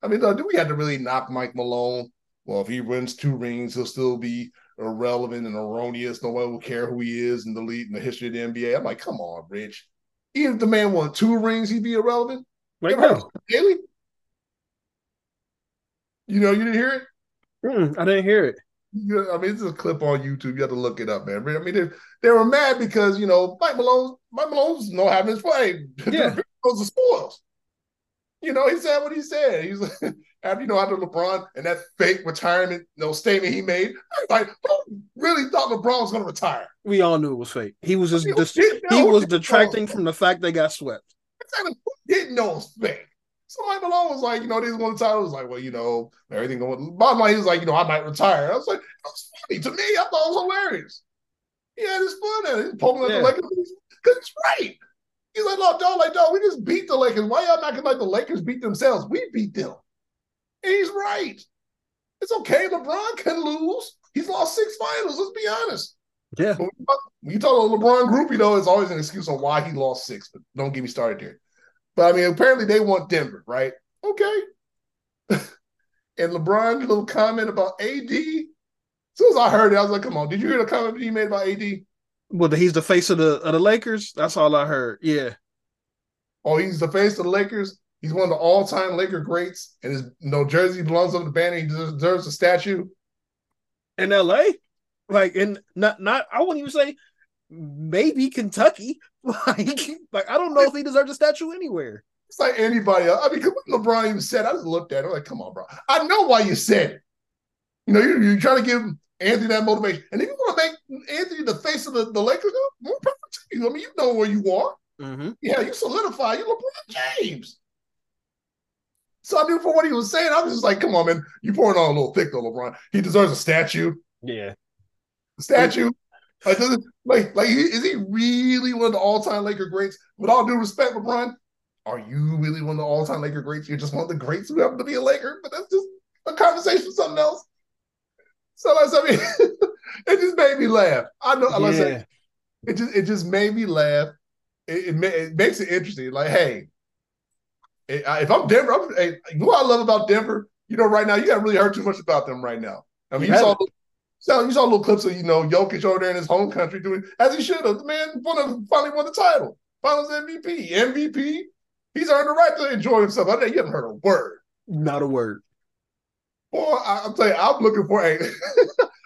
I mean, do we have to really knock Mike Malone? Well, if he wins two rings, he'll still be irrelevant and erroneous. No one will care who he is in the lead in the history of the NBA. I'm like, come on, Rich. Even if the man won two rings, he'd be irrelevant. Wait, no. Daily? You know, you didn't hear it? Mm, I didn't hear it. I mean, it's a clip on YouTube. You have to look it up, man. I mean, they, they were mad because you know Mike Malone, Mike Malone's no having his play. Yeah, those are spoils. You know, he said what he said. He's like, after you know after LeBron and that fake retirement you know, statement he made, like really thought LeBron was going to retire. We all knew it was fake. He was just dis- he was detracting from the fact they got swept. Exactly. Who didn't know it was fake? Somebody Malone was like, you know, these one title was like, well, you know, everything going. Bottom line, he was like, you know, I might retire. I was like, that was funny to me. I thought it was hilarious. He had his fun at it. He's at yeah. the Lakers because it's right. He's like, no, dog, like, dog, we just beat the Lakers. Why y'all not like the Lakers beat themselves? We beat them. And he's right. It's okay. LeBron can lose. He's lost six finals. Let's be honest. Yeah. When you talk, about LeBron groupie, though, it's always an excuse on why he lost six. But don't get me started there. But I mean, apparently they want Denver, right? Okay. and LeBron, little comment about AD. As soon as I heard it, I was like, come on, did you hear the comment he made about AD? Well, he's the face of the of the Lakers. That's all I heard. Yeah. Oh, he's the face of the Lakers. He's one of the all-time Laker greats, and his you know, jersey belongs on the banner. He deserves a statue. In LA? Like in not not I wouldn't even say maybe Kentucky. Like, like I don't know if he deserves a statue anywhere. It's like anybody else. I mean, LeBron even said, I just looked at it. I'm like, come on, bro. I know why you said it. You know, you're, you're trying to give Anthony that motivation. And if you want to make Anthony the face of the, the Lakers, more power to you. I mean, you know where you are. Mm-hmm. Yeah, you solidify. You're LeBron James. So I knew for what he was saying, I was just like, come on, man. You're pouring on a little thick though, LeBron. He deserves a statue. Yeah. A statue. Like, like, like, is he really one of the all-time Laker greats? With all due respect, LeBron, are you really one of the all-time Laker greats? You're just one of the greats who happen to be a Laker, but that's just a conversation something else. So I mean, it just made me laugh. I know, yeah. Said, it just it just made me laugh. It, it, it makes it interesting. Like, hey, if I'm Denver, I'm, hey, you know what I love about Denver? You know, right now you haven't really heard too much about them right now. I mean, you, you saw so you saw little clips of you know Jokic over there in his home country doing as he should have. The man won finally won the title, Finals MVP, MVP. He's earned the right to enjoy himself. I know you haven't heard a word. Not a word. Boy, I, am telling you, I'm looking for a.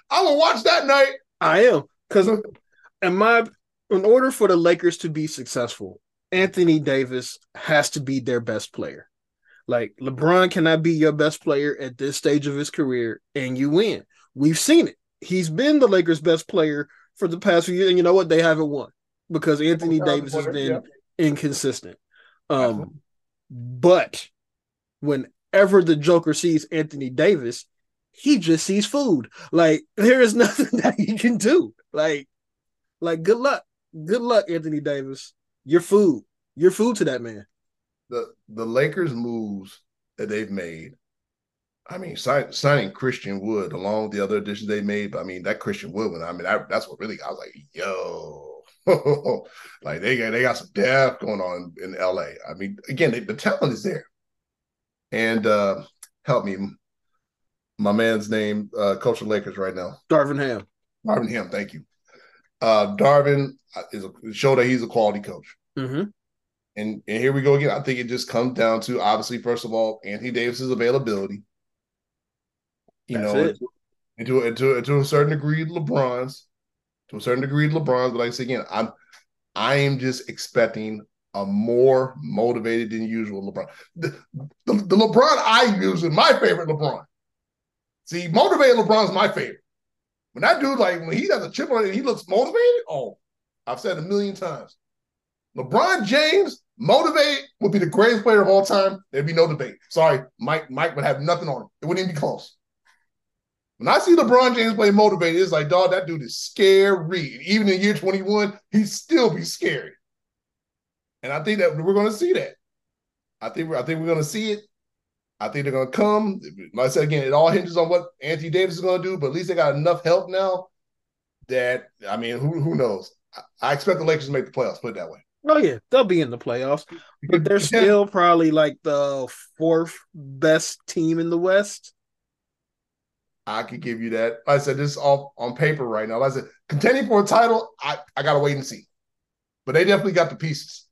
I will watch that night. I am because in my in order for the Lakers to be successful, Anthony Davis has to be their best player. Like LeBron cannot be your best player at this stage of his career and you win. We've seen it he's been the Lakers' best player for the past few years, and you know what? They haven't won because Anthony Davis has been inconsistent. Um, but whenever the Joker sees Anthony Davis, he just sees food. Like there is nothing that he can do. Like, like good luck, good luck, Anthony Davis. Your food, your food to that man. The the Lakers moves that they've made I mean, sign, signing Christian Wood along with the other additions they made. But I mean, that Christian Wood one, I mean, I, that's what really I was like, yo, like they got they got some depth going on in LA. I mean, again, they, the talent is there. And uh help me, my man's name, uh, coach of Lakers right now, Darvin Ham. Darvin Ham, thank you. Uh, Darvin uh, is a show that he's a quality coach. Mm-hmm. And and here we go again. I think it just comes down to obviously, first of all, Anthony Davis's availability. You That's know, into, into into a certain degree, LeBron's to a certain degree, LeBron's. But like I say again, I'm I am just expecting a more motivated than usual LeBron. The, the, the LeBron I use is my favorite LeBron. See, motivated LeBron's my favorite. When that dude, like when he has a chip on it, he looks motivated. Oh, I've said a million times. LeBron James motivated would be the greatest player of all time. There'd be no debate. Sorry, Mike. Mike would have nothing on him. It wouldn't even be close. When I see LeBron James play motivated, it's like, dog, that dude is scary. Even in year 21, he'd still be scary. And I think that we're going to see that. I think we're, I think we're going to see it. I think they're going to come. Like I said again, it all hinges on what Anthony Davis is going to do. But at least they got enough help now that I mean, who who knows? I, I expect the Lakers to make the playoffs. Put it that way. Oh yeah, they'll be in the playoffs, but they're still probably like the fourth best team in the West. I could give you that. Like I said this is all on paper right now. Like I said contending for a title, I, I gotta wait and see. But they definitely got the pieces.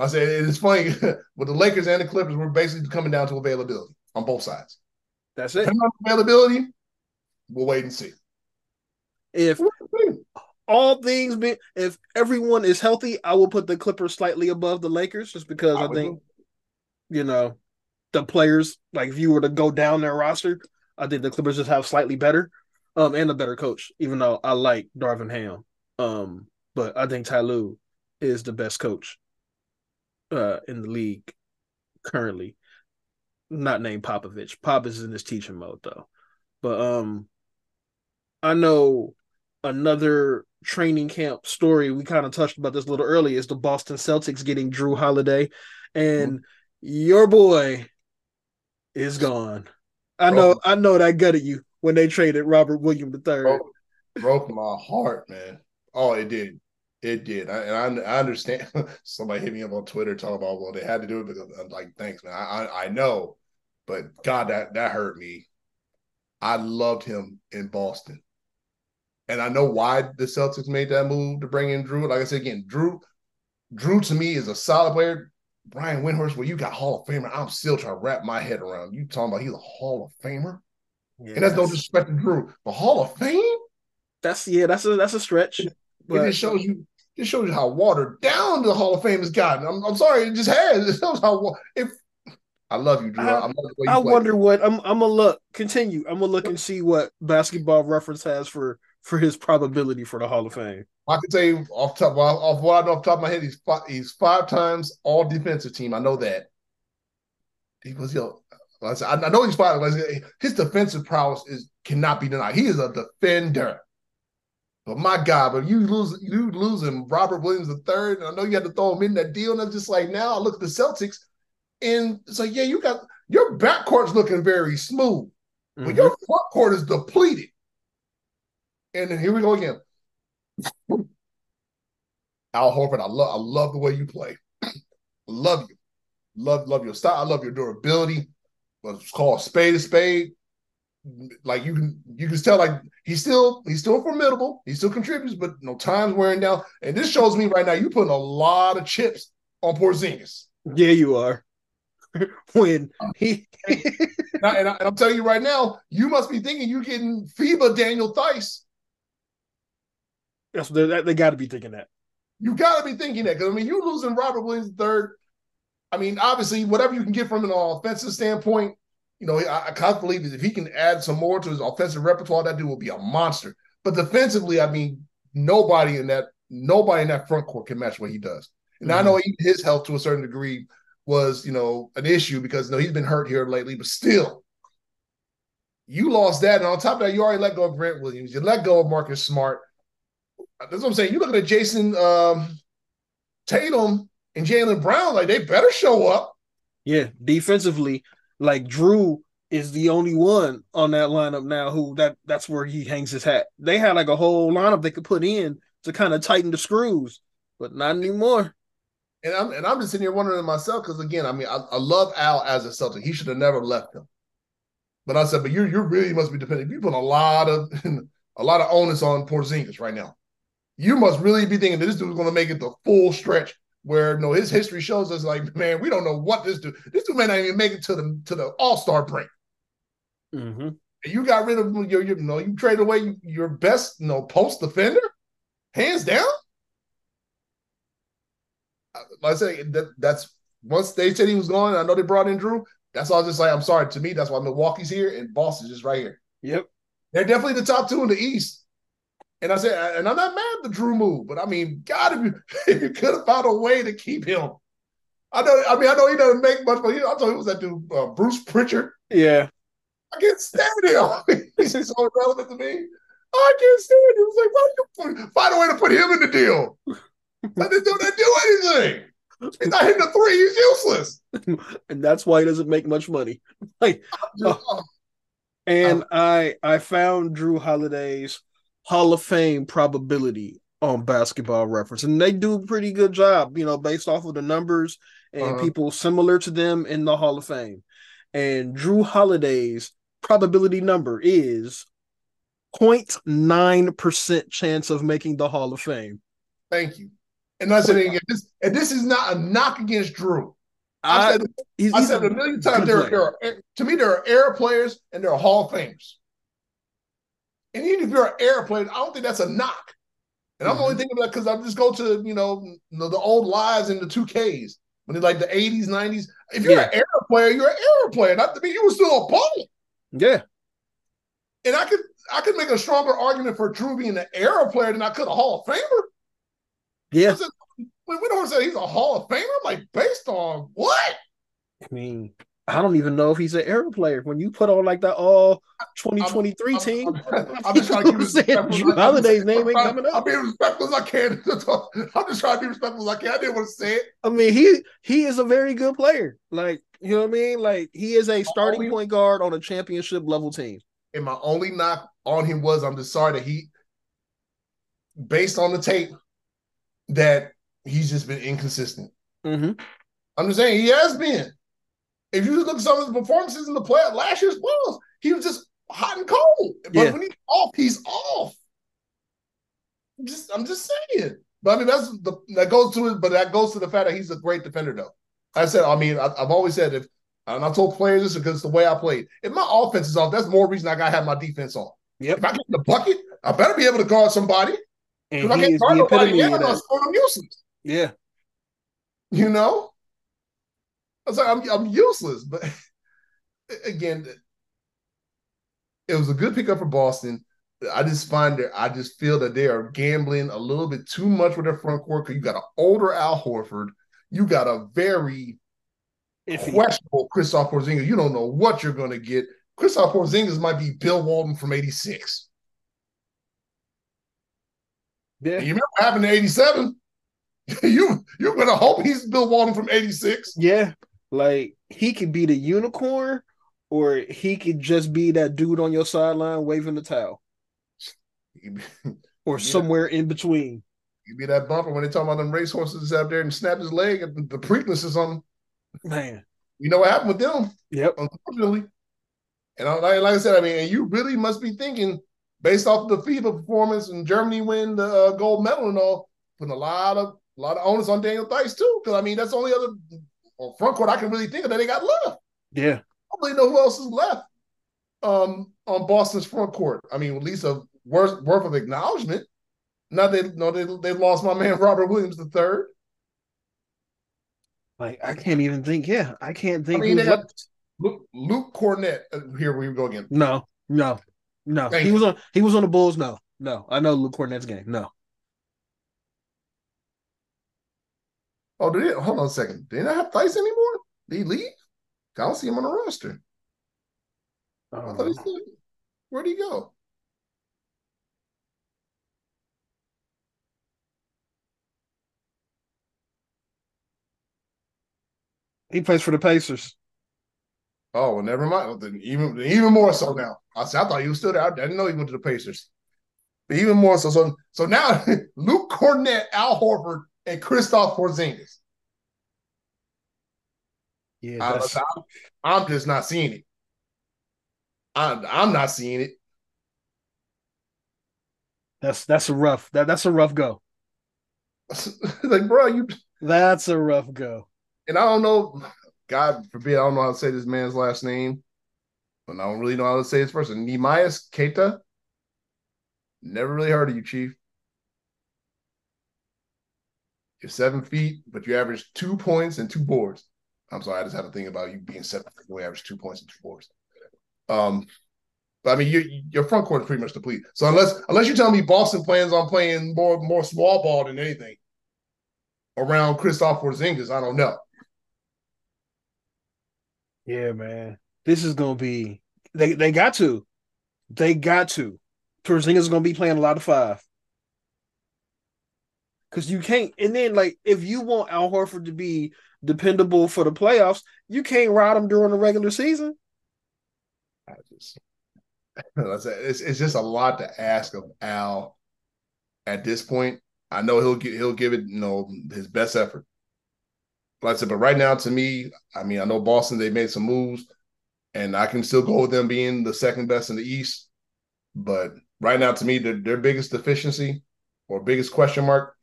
I said it's funny but the Lakers and the Clippers, we're basically coming down to availability on both sides. That's it. availability, we'll wait and see. If all things be if everyone is healthy, I will put the Clippers slightly above the Lakers just because I, I think, you know, the players, like if you were to go down their roster, I think the Clippers just have slightly better, um, and a better coach. Even though I like Darvin Ham, um, but I think Ty Lue is the best coach, uh, in the league currently. Not named Popovich. Pop is in his teaching mode though, but um, I know another training camp story. We kind of touched about this a little earlier. Is the Boston Celtics getting Jrue Holiday, and mm-hmm. your boy is gone. I know, I know that gutted you when they traded Robert William III. Broke, broke my heart, man. Oh, it did. It did, I, and I, I, understand. Somebody hit me up on Twitter talking about, well, they had to do it because I'm like, thanks, man. I, I, I know, but God, that that hurt me. I loved him in Boston, and I know why the Celtics made that move to bring in Jrue. Like I said again, Jrue, Jrue to me is a solid player. Brian Windhorst, well, you got Hall of Famer. I'm still trying to wrap my head around you talking about he's a Hall of Famer, yes. and that's no disrespect to Jrue, but Hall of Fame. That's yeah, that's a that's a stretch. But, it just shows you it shows you how watered down the Hall of Fame has gotten. I'm, I'm sorry, it just has. It shows how if I love you, Jrue. I, I, I wonder what I'm. I'm gonna look. Continue. I'm gonna look and see what Basketball Reference has for for his probability for the Hall of Fame. I can tell you off top off what I know off top of my head. He's five, he's five times all defensive team. I know that. He was you. I know he's five. His defensive prowess is cannot be denied. He is a defender. But my God, but you lose you losing Robert Williams the third. I know you had to throw him in that deal. And I'm just like, now I look at the Celtics, and it's like, yeah, you got your backcourt's looking very smooth, mm-hmm. but your front court is depleted. And then here we go again. Al Horford, I love I love the way you play. love you. Love, love your style. I love your durability. What's called spade to spade like you can you can tell like he's still he's still formidable. He still contributes, but you know time's wearing down. And this shows me right now you're putting a lot of chips on Porzingis. Yeah, you are. when he and, I, and, I, am telling you right now, you must be thinking you're getting FIBA Daniel Theis. Yes, they, they got to be thinking that. You got to be thinking that because I mean, you losing Robert Williams third. I mean, obviously, whatever you can get from an offensive standpoint, you know, I, I can't believe if he can add some more to his offensive repertoire, that dude will be a monster. But defensively, I mean, nobody in that nobody in that front court can match what he does. And mm-hmm. I know his health to a certain degree was, you know, an issue because you know he's been hurt here lately, but still, you lost that. And on top of that, you already let go of Grant Williams. You let go of Marcus Smart. That's what I'm saying. You look at Jayson um, Tatum and Jaylen Brown, like they better show up. Yeah, defensively, like Jrue is the only one on that lineup now who that that's where he hangs his hat. They had like a whole lineup they could put in to kind of tighten the screws, but not anymore. And I'm and I'm just sitting here wondering myself because again, I mean, I, I, love Al as a Celtic. He should have never left him. But I said, but you you really must be dependent. You put a lot of a lot of onus on Porzingis right now. You must really be thinking that this dude's going to make it the full stretch where you know his history shows us like, man, we don't know what this dude. This dude may not even make it to the to the All Star break. Mm-hmm. You got rid of your, you know, you traded away your best, you know, post defender, hands down. Like I say that that's once they said he was gone. I know they brought in Jrue. That's all. Just like I'm sorry to me. That's why Milwaukee's here and Boston's just right here. Yep, they're definitely the top two in the East. And I said, and I'm not mad at the Jrue move, but I mean, God, if you, if you could have found a way to keep him. I know, I mean, I know he doesn't make much, but he, I thought he was that dude, uh, Bruce Pritchard. Yeah. I can't stand him. He's so irrelevant to me. I can't stand him. It's like, why you find a way to put him in the deal? I didn't do, didn't do anything. He's not hitting the three. He's useless. and that's why he doesn't make much money. Like, uh, and I I found Jrue Holiday's Hall of Fame probability on basketball reference. And they do a pretty good job, you know, based off of the numbers and uh-huh. people similar to them in the Hall of Fame. And Jrue Holiday's probability number is 0.9% chance of making the Hall of Fame. Thank you. And I said again, this, and this is not a knock against Jrue. I, said, he's, I said a million times there, there are, to me, there are air players and there are Hall of Famers. And even if you're an airplane, I don't think that's a knock. And I'm mm-hmm. only thinking about because I just go to you know the, old lives in the two Ks when they like the 80s, 90s. If you're yeah. an era player, you're an era player. Not to me, you were still a ball. Yeah. And I could I could make a stronger argument for Jrue being an era player than I could a Hall of Famer. Yeah. we don't say he's a Hall of Famer. I'm like, based on what? I mean, I don't even know if he's an era player. When you put on like the all 2023 I'm, team, I'm, I'm, just trying to keep respectful. Holiday's name ain't coming up. I'm being respectful as I can. I'm just trying to be respectful as I can. I didn't want to say it. I mean, he he is a very good player. Like you know what I mean? Like he is a starting only, point guard on a championship level team. And my only knock on him was I'm just sorry that he, based on the tape, that he's just been inconsistent. Mm-hmm. I'm just saying he has been. If you look at some of his performances in the play last year's playoffs, he was just hot and cold. But Yeah. when he's off, he's off. I'm just I'm just saying. But I mean that's the that goes to it, but that goes to the fact that he's a great defender though. I said, I mean, I, I've always said if and I told players this because it's the way I played. If my offense is off, that's more reason I gotta have my defense on. Yep. If I get in the bucket, I better be able to guard somebody. And If I can't guard the nobody, yeah, I'm gonna score them useless. Yeah. You know? I was like, I'm, I'm useless. But again, it was a good pickup for Boston. I just find that I just feel that they are gambling a little bit too much with their front court because you got an older Al Horford. You got a very Iffy. questionable Kristaps Porzingis. You don't know what you're going to get. Kristaps Porzingis might be Bill Walton from 86. Yeah. You remember what happened in 87? you, you're going to hope he's Bill Walton from 86. Yeah. Like he could be the unicorn or he could just be that dude on your sideline waving the towel or somewhere in between. You be that bumper when they talk about them racehorses out there and snap his leg and the Preakness is on. Man. You know what happened with them, Yep. unfortunately. And I, like, I said, I mean, and you really must be thinking, based off the FIBA performance and Germany win the uh, gold medal and all, putting a lot of a lot of onus on Daniel Theis too. Because I mean, that's the only other well, front court I can really think of that they got left. Yeah. I don't really know who else is left um, on Boston's front court. I mean, at least a worth worth of acknowledgement. Now they no they they lost my man Robert Williams the third. Like I can't even think. Yeah. I can't think. I mean, who's they got left. Luke, Luke Kornet. Uh, here we go again. No. No. No. Thank he you. was on he was on the Bulls. No. No. I know Luke Kornet's game. No. Oh, did it? Hold on a second. Did they not have Theis anymore? Did he leave? I don't see him on the roster. I thought he. Where'd he go? he plays for the Pacers. Oh, well, never mind. Then even even more so now. I, said, I thought he was still there. I didn't know he went to the Pacers. But even more so. So so now Luke Kornet, Al Horford, and Kristaps Porzingis. Yeah. I, That's, I'm, just not seeing it. I'm I'm not seeing it. that's that's a rough that that's a rough go. like, bro, you That's a rough go. and I don't know. God forbid, I don't know how to say this man's last name, but I don't really know how to say his first name. Neemias Queta. Never really heard of you, Chief. You're seven feet, but you average two points and two boards. I'm sorry, I just had to think about you being seven feet. You average two points and two boards. Um, but I mean, you, your front court is pretty much depleted. So unless unless you tell me Boston plans on playing more more small ball than anything around Kristaps Porzingis, I don't know. Yeah, man. This is gonna be they they got to. They got to. Porzingis is gonna be playing a lot of five. Cause you can't and then like if you want Al Horford to be dependable for the playoffs, you can't ride him during the regular season. I just, it's it's just a lot to ask of Al at this point. I know he'll get he'll give it you know his best effort. Like I said, but right now to me, I mean, I know Boston they made some moves, and I can still go with them being the second best in the East. But right now, to me, their their biggest deficiency or biggest question mark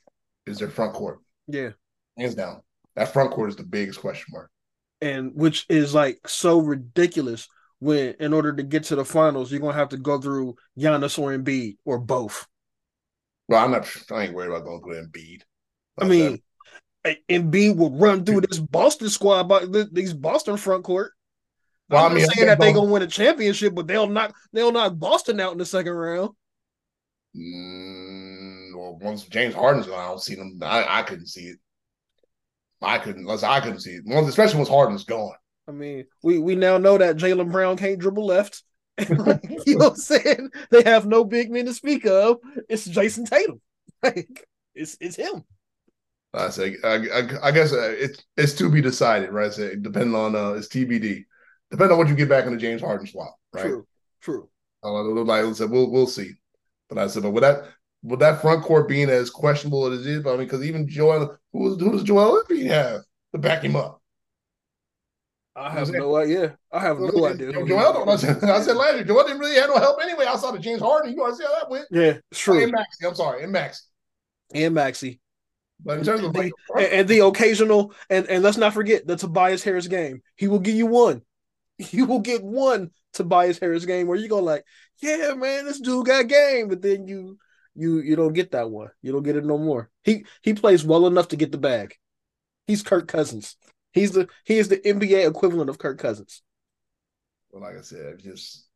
is their front court, Yeah. hands down. That front court is the biggest question mark. And which is like so ridiculous when in order to get to the finals, you're gonna have to go through Giannis or Embiid or both. Well, I'm not. I ain't worried about going through Embiid. I mean, Embiid would run through this Boston squad, but these Boston front court. Well, I'm I not saying that they don't- gonna win a championship, but they'll knock they'll knock Boston out in the second round. Mm, well, once James Harden's gone, I don't see them. I, I couldn't see it. I couldn't. Unless I couldn't see it. Once, especially once Harden's gone. I mean, we we now know that Jaylen Brown can't dribble left. You know what I'm saying? They have no big men to speak of. It's Jayson Tatum. Like it's it's him. I say, I, I, I guess uh, it's it's to be decided, right? So, depending on uh, it's TBD. Depending on what you get back in the James Harden swap, right? True, true. Uh, like I said, we'll we'll see. But I said, but with that, with that front court being as questionable as it is, but I mean, because even Joel, who, who does Joel Embiid have to back him up? I have no idea. I have no idea. Joel, I said, I said last year, Joel didn't really have no help anyway outside of James Harden. You want to see how that went? Yeah, true. And Maxey, I'm sorry, and Max. And Maxey. But in terms of the, and, and, the occasional, and, and let's not forget the Tobias Harris game. He will give you one. You will get one Tobias Harris game where you go like, yeah, man, this dude got game, but then you you you don't get that one. You don't get it no more. He he plays well enough to get the bag. He's Kirk Cousins. He's the he is the NBA equivalent of Kirk Cousins. Well, like I said, just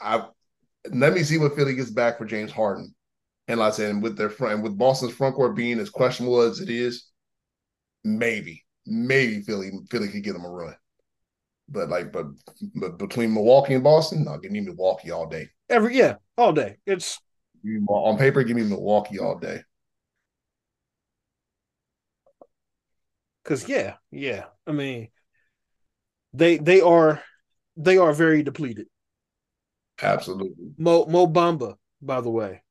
I let me see what Philly gets back for James Harden. And like I said, with their front with Boston's front court being as questionable as it is, maybe, maybe Philly Philly could get them a run. But like, but, but between Milwaukee and Boston, no, give me Milwaukee all day. Every yeah, all day. It's on paper, give me Milwaukee all day. Cause yeah, yeah. I mean, they they are they are very depleted. Absolutely. Mo Mo Bamba, by the way,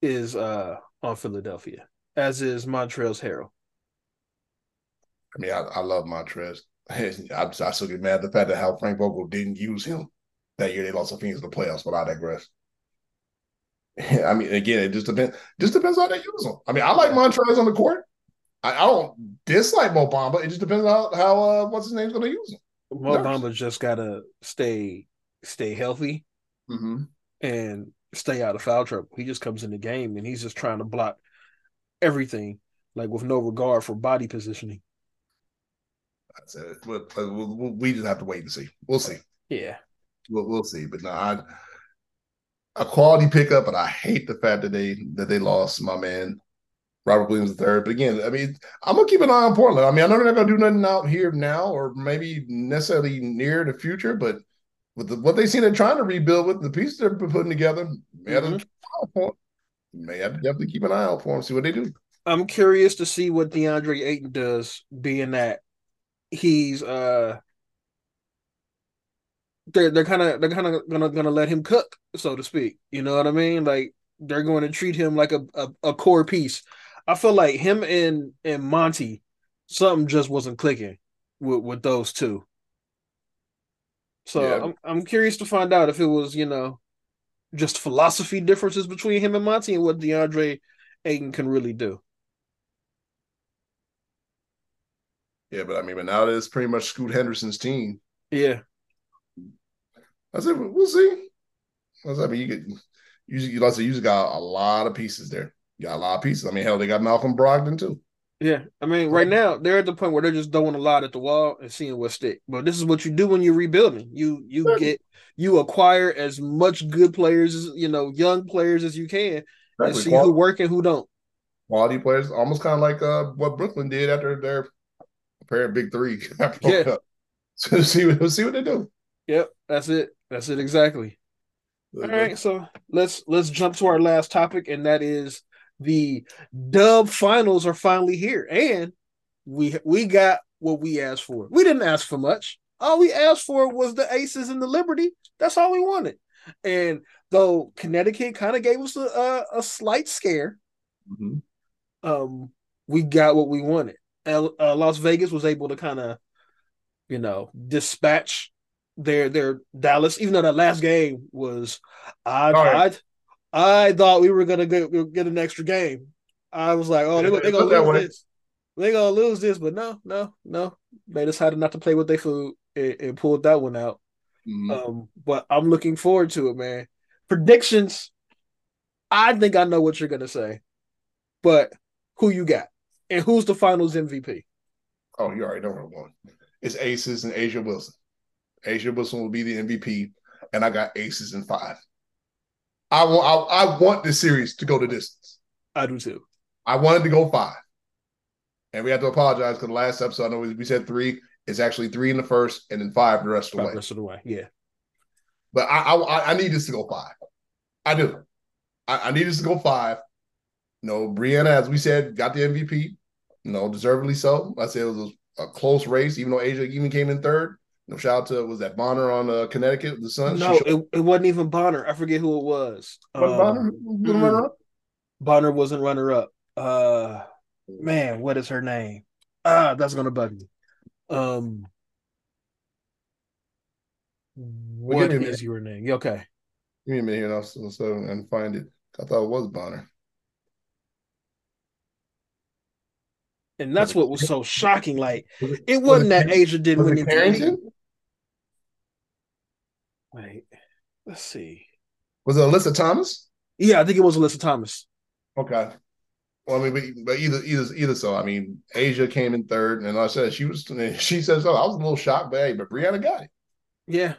is uh on Philadelphia, as is Montrezl Harrell. I mean, I, I love Montrez. I, I still get mad at the fact that how Frank Vogel didn't use him that year. They lost the Phoenix in the playoffs, but I digress. I mean, again, it just depends. Just depends how they use them. I mean, I like Montrez on the court. I, I don't dislike Mo Bamba. It just depends on how, how uh, what's his name's going to use him. Mo Bamba just got to stay stay healthy mm-hmm. and stay out of foul trouble. He just comes in the game and he's just trying to block everything, like with no regard for body positioning. That's it. We'll, we'll, we just have to wait and see. We'll see. Yeah, we'll, we'll see. But no, I a quality pickup, but I hate the fact that they that they lost my man Robert Williams III. But again, I mean, I'm gonna keep an eye on Portland. I mean, I know they're not gonna do nothing out here now, or maybe necessarily near the future, but with the, what they seem they're trying to rebuild with the pieces they're putting together, mm-hmm. may have to definitely keep an eye out for them, see what they do. I'm curious to see what DeAndre Ayton does, being that he's uh they're they're kind of they're kind of gonna gonna let him cook, so to speak. You know what I mean? Like they're going to treat him like a, a, a core piece. I feel like him and and Monty, something just wasn't clicking with with those two. So yeah. I'm I'm curious to find out if it was you know just philosophy differences between him and Monty and what DeAndre Ayton can really do. Yeah, but I mean, but now that it's pretty much Scoot Henderson's team. Yeah. I said, we'll see. I said, I mean, you get you, you like I said, you got a lot of pieces there. You got a lot of pieces. I mean, hell, they got Malcolm Brogdon too. Yeah, I mean, right now they're at the point where they're just throwing a lot at the wall and seeing what stick. But this is what you do when you're rebuilding. You you get you acquire as much good players as you know, young players as you can, exactly. and see Quality. who work and who don't. Quality players, almost kind of like uh, what Brooklyn did after their apparent big three. yeah. So see what see what they do. Yep, that's it. That's it exactly. All right, so let's let's jump to our last topic, and that is the Dub Finals are finally here, and we we got what we asked for. We didn't ask for much. All we asked for was the Aces and the Liberty. That's all we wanted. And though Connecticut kind of gave us a, a, slight scare, mm-hmm. um, we got what we wanted. uh, Las Vegas was able to kind of, you know, dispatch their their Dallas, even though that last game was, I right. I, I thought we were gonna get, get an extra game. I was like, oh, they're, they're gonna lose this. They're gonna lose this, but no, no, no. They decided not to play with their food and, and pulled that one out. Mm-hmm. Um, but I'm looking forward to it, man. Predictions. I think I know what you're gonna say, but who you got, and who's the Finals MVP? Oh, you already know who I want. It's Aces and A'ja Wilson. A'ja Wilson will be the MVP, and I got aces in five. I want I, I want this series to go the distance. I do too. I wanted to go five. And we have to apologize because the last episode, I know we said three. It's actually three in the first and then five the rest of the way. rest of the way, yeah. But I I, I need this to go five. I do. I, I need this to go five. You know, Breanna, as we said, got the MVP. You know, deservedly so. I said it was a, a close race, even though A'ja even came in third. No shout out to was that Bonner on uh, Connecticut, the Sun? No, it, it wasn't even Bonner. I forget who it was. was um, Bonner? Mm-hmm. Bonner wasn't runner up. Uh, man, what is her name? Ah, that's gonna bug me. Um, what is your name? Okay. Give me a minute here, so, so and find it. I thought it was Bonner. And that's what was so shocking. Like it wasn't that A'ja didn't win MVP. Wait, let's see. Was it Alyssa Thomas? Yeah, I think it was Alyssa Thomas. Okay. Well, I mean, but, either either either so. I mean, A'ja came in third, and I said she was. She said so. I was a little shocked, but hey, but Breanna got it. Yeah.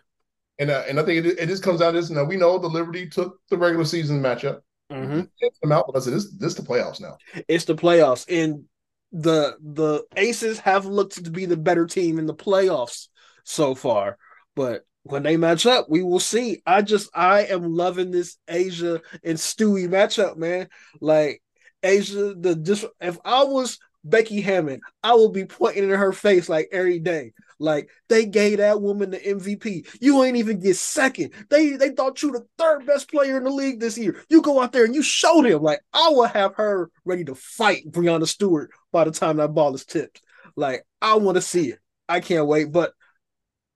And uh, and I think it, it just comes down to this. Now we know the Liberty took the regular season matchup. Mm-hmm. Them out, but I said this this the playoffs now. It's the playoffs, and the the Aces have looked to be the better team in the playoffs so far. But when they match up, we will see. I just I am loving this A'ja and Stewie matchup, man. Like A'ja, the just if I was Becky Hammon, I will be pointing in her face like every day. Like they gave that woman the MVP. You ain't even get second. They they thought you the third best player in the league this year. You go out there and you show them. Like I will have her ready to fight Breanna Stewart by the time that ball is tipped. Like I want to see it. I can't wait. But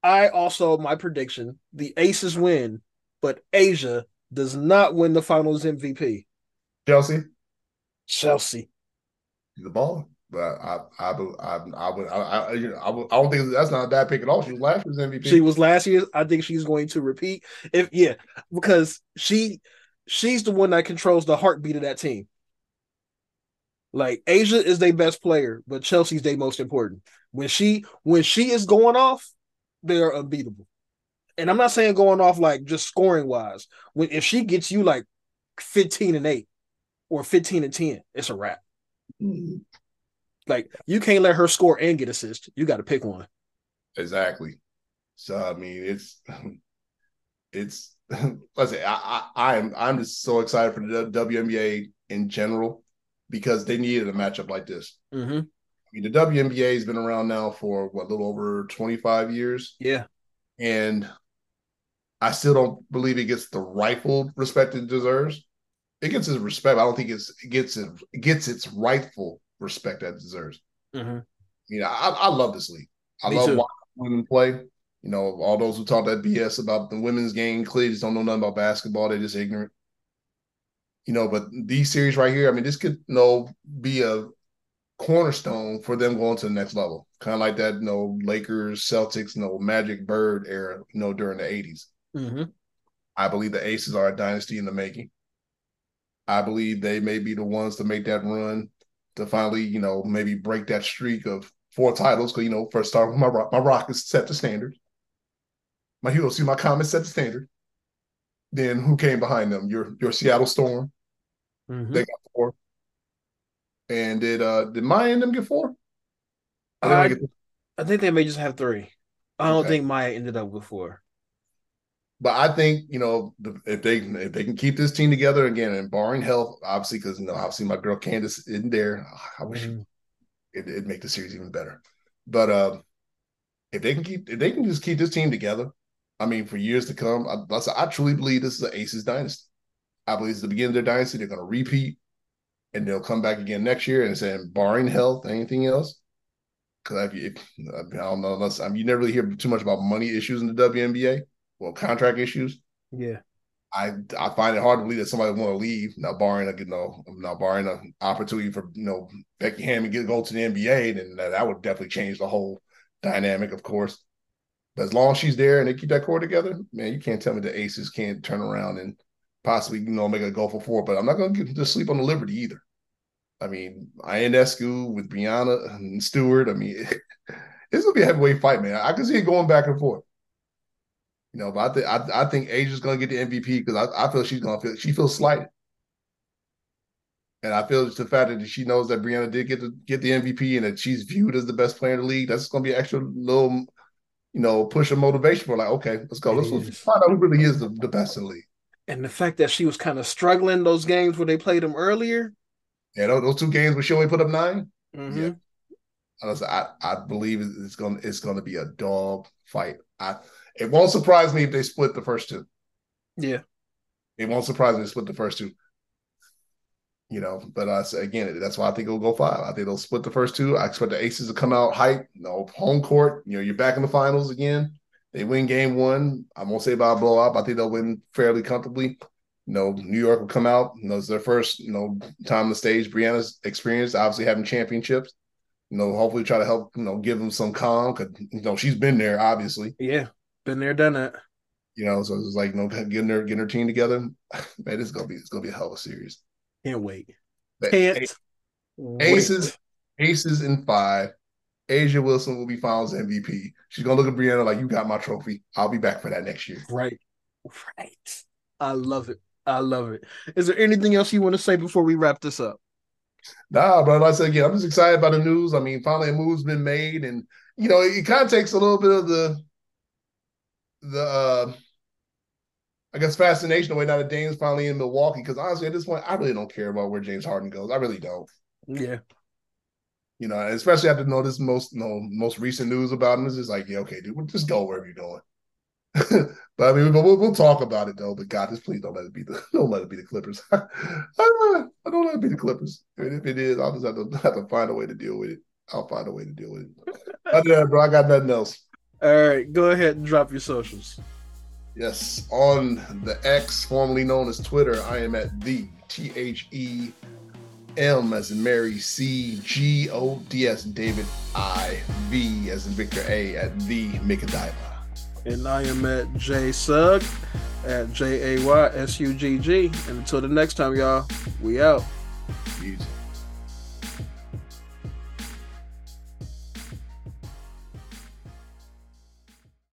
I also my prediction: the Aces win, but A'ja does not win the Finals MVP. Chelsea. Chelsea. The ball. But I, I, I, I would, I, I, you know, I, would, I don't think that's not a bad pick at all. She was last year's MVP. She was last year's. I think she's going to repeat. If yeah, because she, she's the one that controls the heartbeat of that team. Like A'ja is their best player, but Chelsea's their most important. When she, when she is going off, they are unbeatable. And I'm not saying going off like just scoring wise. When if she gets you like 15 and 8 or 15 and 10, it's a wrap. Mm-hmm. Like you can't let her score and get assist. You got to pick one. Exactly. So I mean, it's it's let's say I, I I'm I'm just so excited for the WNBA in general because they needed a matchup like this. Mm-hmm. I mean, the WNBA has been around now for what a little over 25 years. Yeah, and I still don't believe it gets the rightful respect it deserves. It gets its respect. I don't think it's it gets it, it gets its rightful respect that deserves. Mm-hmm. You know, I, I love this league. I Me love too. watching women play. You know, all those who talk that BS about the women's game clearly just don't know nothing about basketball. They're just ignorant. You know, but these series right here, I mean, this could you know be a cornerstone for them going to the next level. Kind of like that, you know, Lakers, Celtics, you know, Magic Bird era, you know, during the 80s. Mm-hmm. I believe the Aces are a dynasty in the making. I believe they may be the ones to make that run to finally, you know, maybe break that streak of four titles. Because you know, first start with my my Rockets set the standard. My Heroes, see my Comets set the standard. Then who came behind them? Your your Seattle Storm. Mm-hmm. They got four. And did uh did Maya and them get four? I, I, I think they may just have three. I don't okay. think Maya ended up with four. But I think you know if they if they can keep this team together again and barring health, obviously because you know obviously my girl Candace isn't there. I wish mm. it, would make the series even better. But uh, if they can keep if they can just keep this team together, I mean for years to come, I, I truly believe this is an Aces dynasty. I believe it's the beginning of their dynasty. They're going to repeat, and they'll come back again next year and saying barring health, anything else. Because I, I, don't know, unless I mean, you never really hear too much about money issues in the WNBA well contract issues. Yeah. I I find it hard to believe that somebody want to leave now, barring a you know now barring an opportunity for you know Becky Hammon get go to the NBA, then that, that would definitely change the whole dynamic, of course. But as long as she's there and they keep that core together, man, you can't tell me the Aces can't turn around and possibly you know make a go for four. But I'm not going to get to sleep on the Liberty either. I mean, Ionescu with Breanna and Stewart. I mean, it's gonna be a heavyweight fight, man. I can see it going back and forth. You know, but I think I, I think A'ja's gonna get the MVP because I, I feel she's gonna feel she feels slighted. And I feel it's the fact that she knows that Breanna did get the get the MVP and that she's viewed as the best player in the league. That's gonna be an extra little, you know, push of motivation for like, okay, let's go. Let's, let's find out who really is the, the best in the league. And the fact that she was kind of struggling those games where they played them earlier. Yeah, those, those two games where she only put up 9 mm-hmm. Yeah. Honestly, I, I believe it's gonna it's gonna be a dog fight. I it won't surprise me if they split the first two. Yeah. It won't surprise me if they split the first two. You know, but uh, again, that's why I think it'll go five. I think they'll split the first two. I expect the Aces to come out hype. You know, home court. You know, you're back in the finals again. They win game one. I won't say about a blowout. I think they'll win fairly comfortably. You know, New York will come out. You know, it's their first, you know, time on the stage. Breanna's experience, obviously having championships. You know, hopefully try to help, you know, give them some calm because you know she's been there, obviously. Yeah, been there, done that. You know, so it's like you know, getting her getting her team together. Man, it's gonna be it's gonna be a hell of a series. Can't wait. Can't Aces, wait. Aces in five. A'ja Wilson will be Finals MVP. She's gonna look at Breanna like, "You got my trophy. I'll be back for that next year." Right, right. I love it. I love it. Is there anything else you want to say before we wrap this up? Nah, but like I said again, I'm just excited about the news. I mean, finally a move's been made, and you know, it, it kind of takes a little bit of the the uh I guess fascination away now that James finally in Milwaukee. Because honestly, at this point, I really don't care about where James Harden goes. I really don't. Yeah. You know, especially after know this most you know, most recent news about him is just like, yeah, okay, dude, just go wherever you're going. but I mean, we'll, we'll talk about it though. But God, just please don't let it be the don't let it be the Clippers. I, don't, I don't let it be the Clippers. And if it is, I'll just have to have to find a way to deal with it. I'll find a way to deal with it. Other than that, bro, I got nothing else. All right, go ahead and drop your socials. Yes, on the X, formerly known as Twitter, I am at the T H E M as in Mary, C G O D S David I V as in Victor A at the Mikadiva. And I am at J Sug at J A Y S U G G. And until the next time, y'all, we out.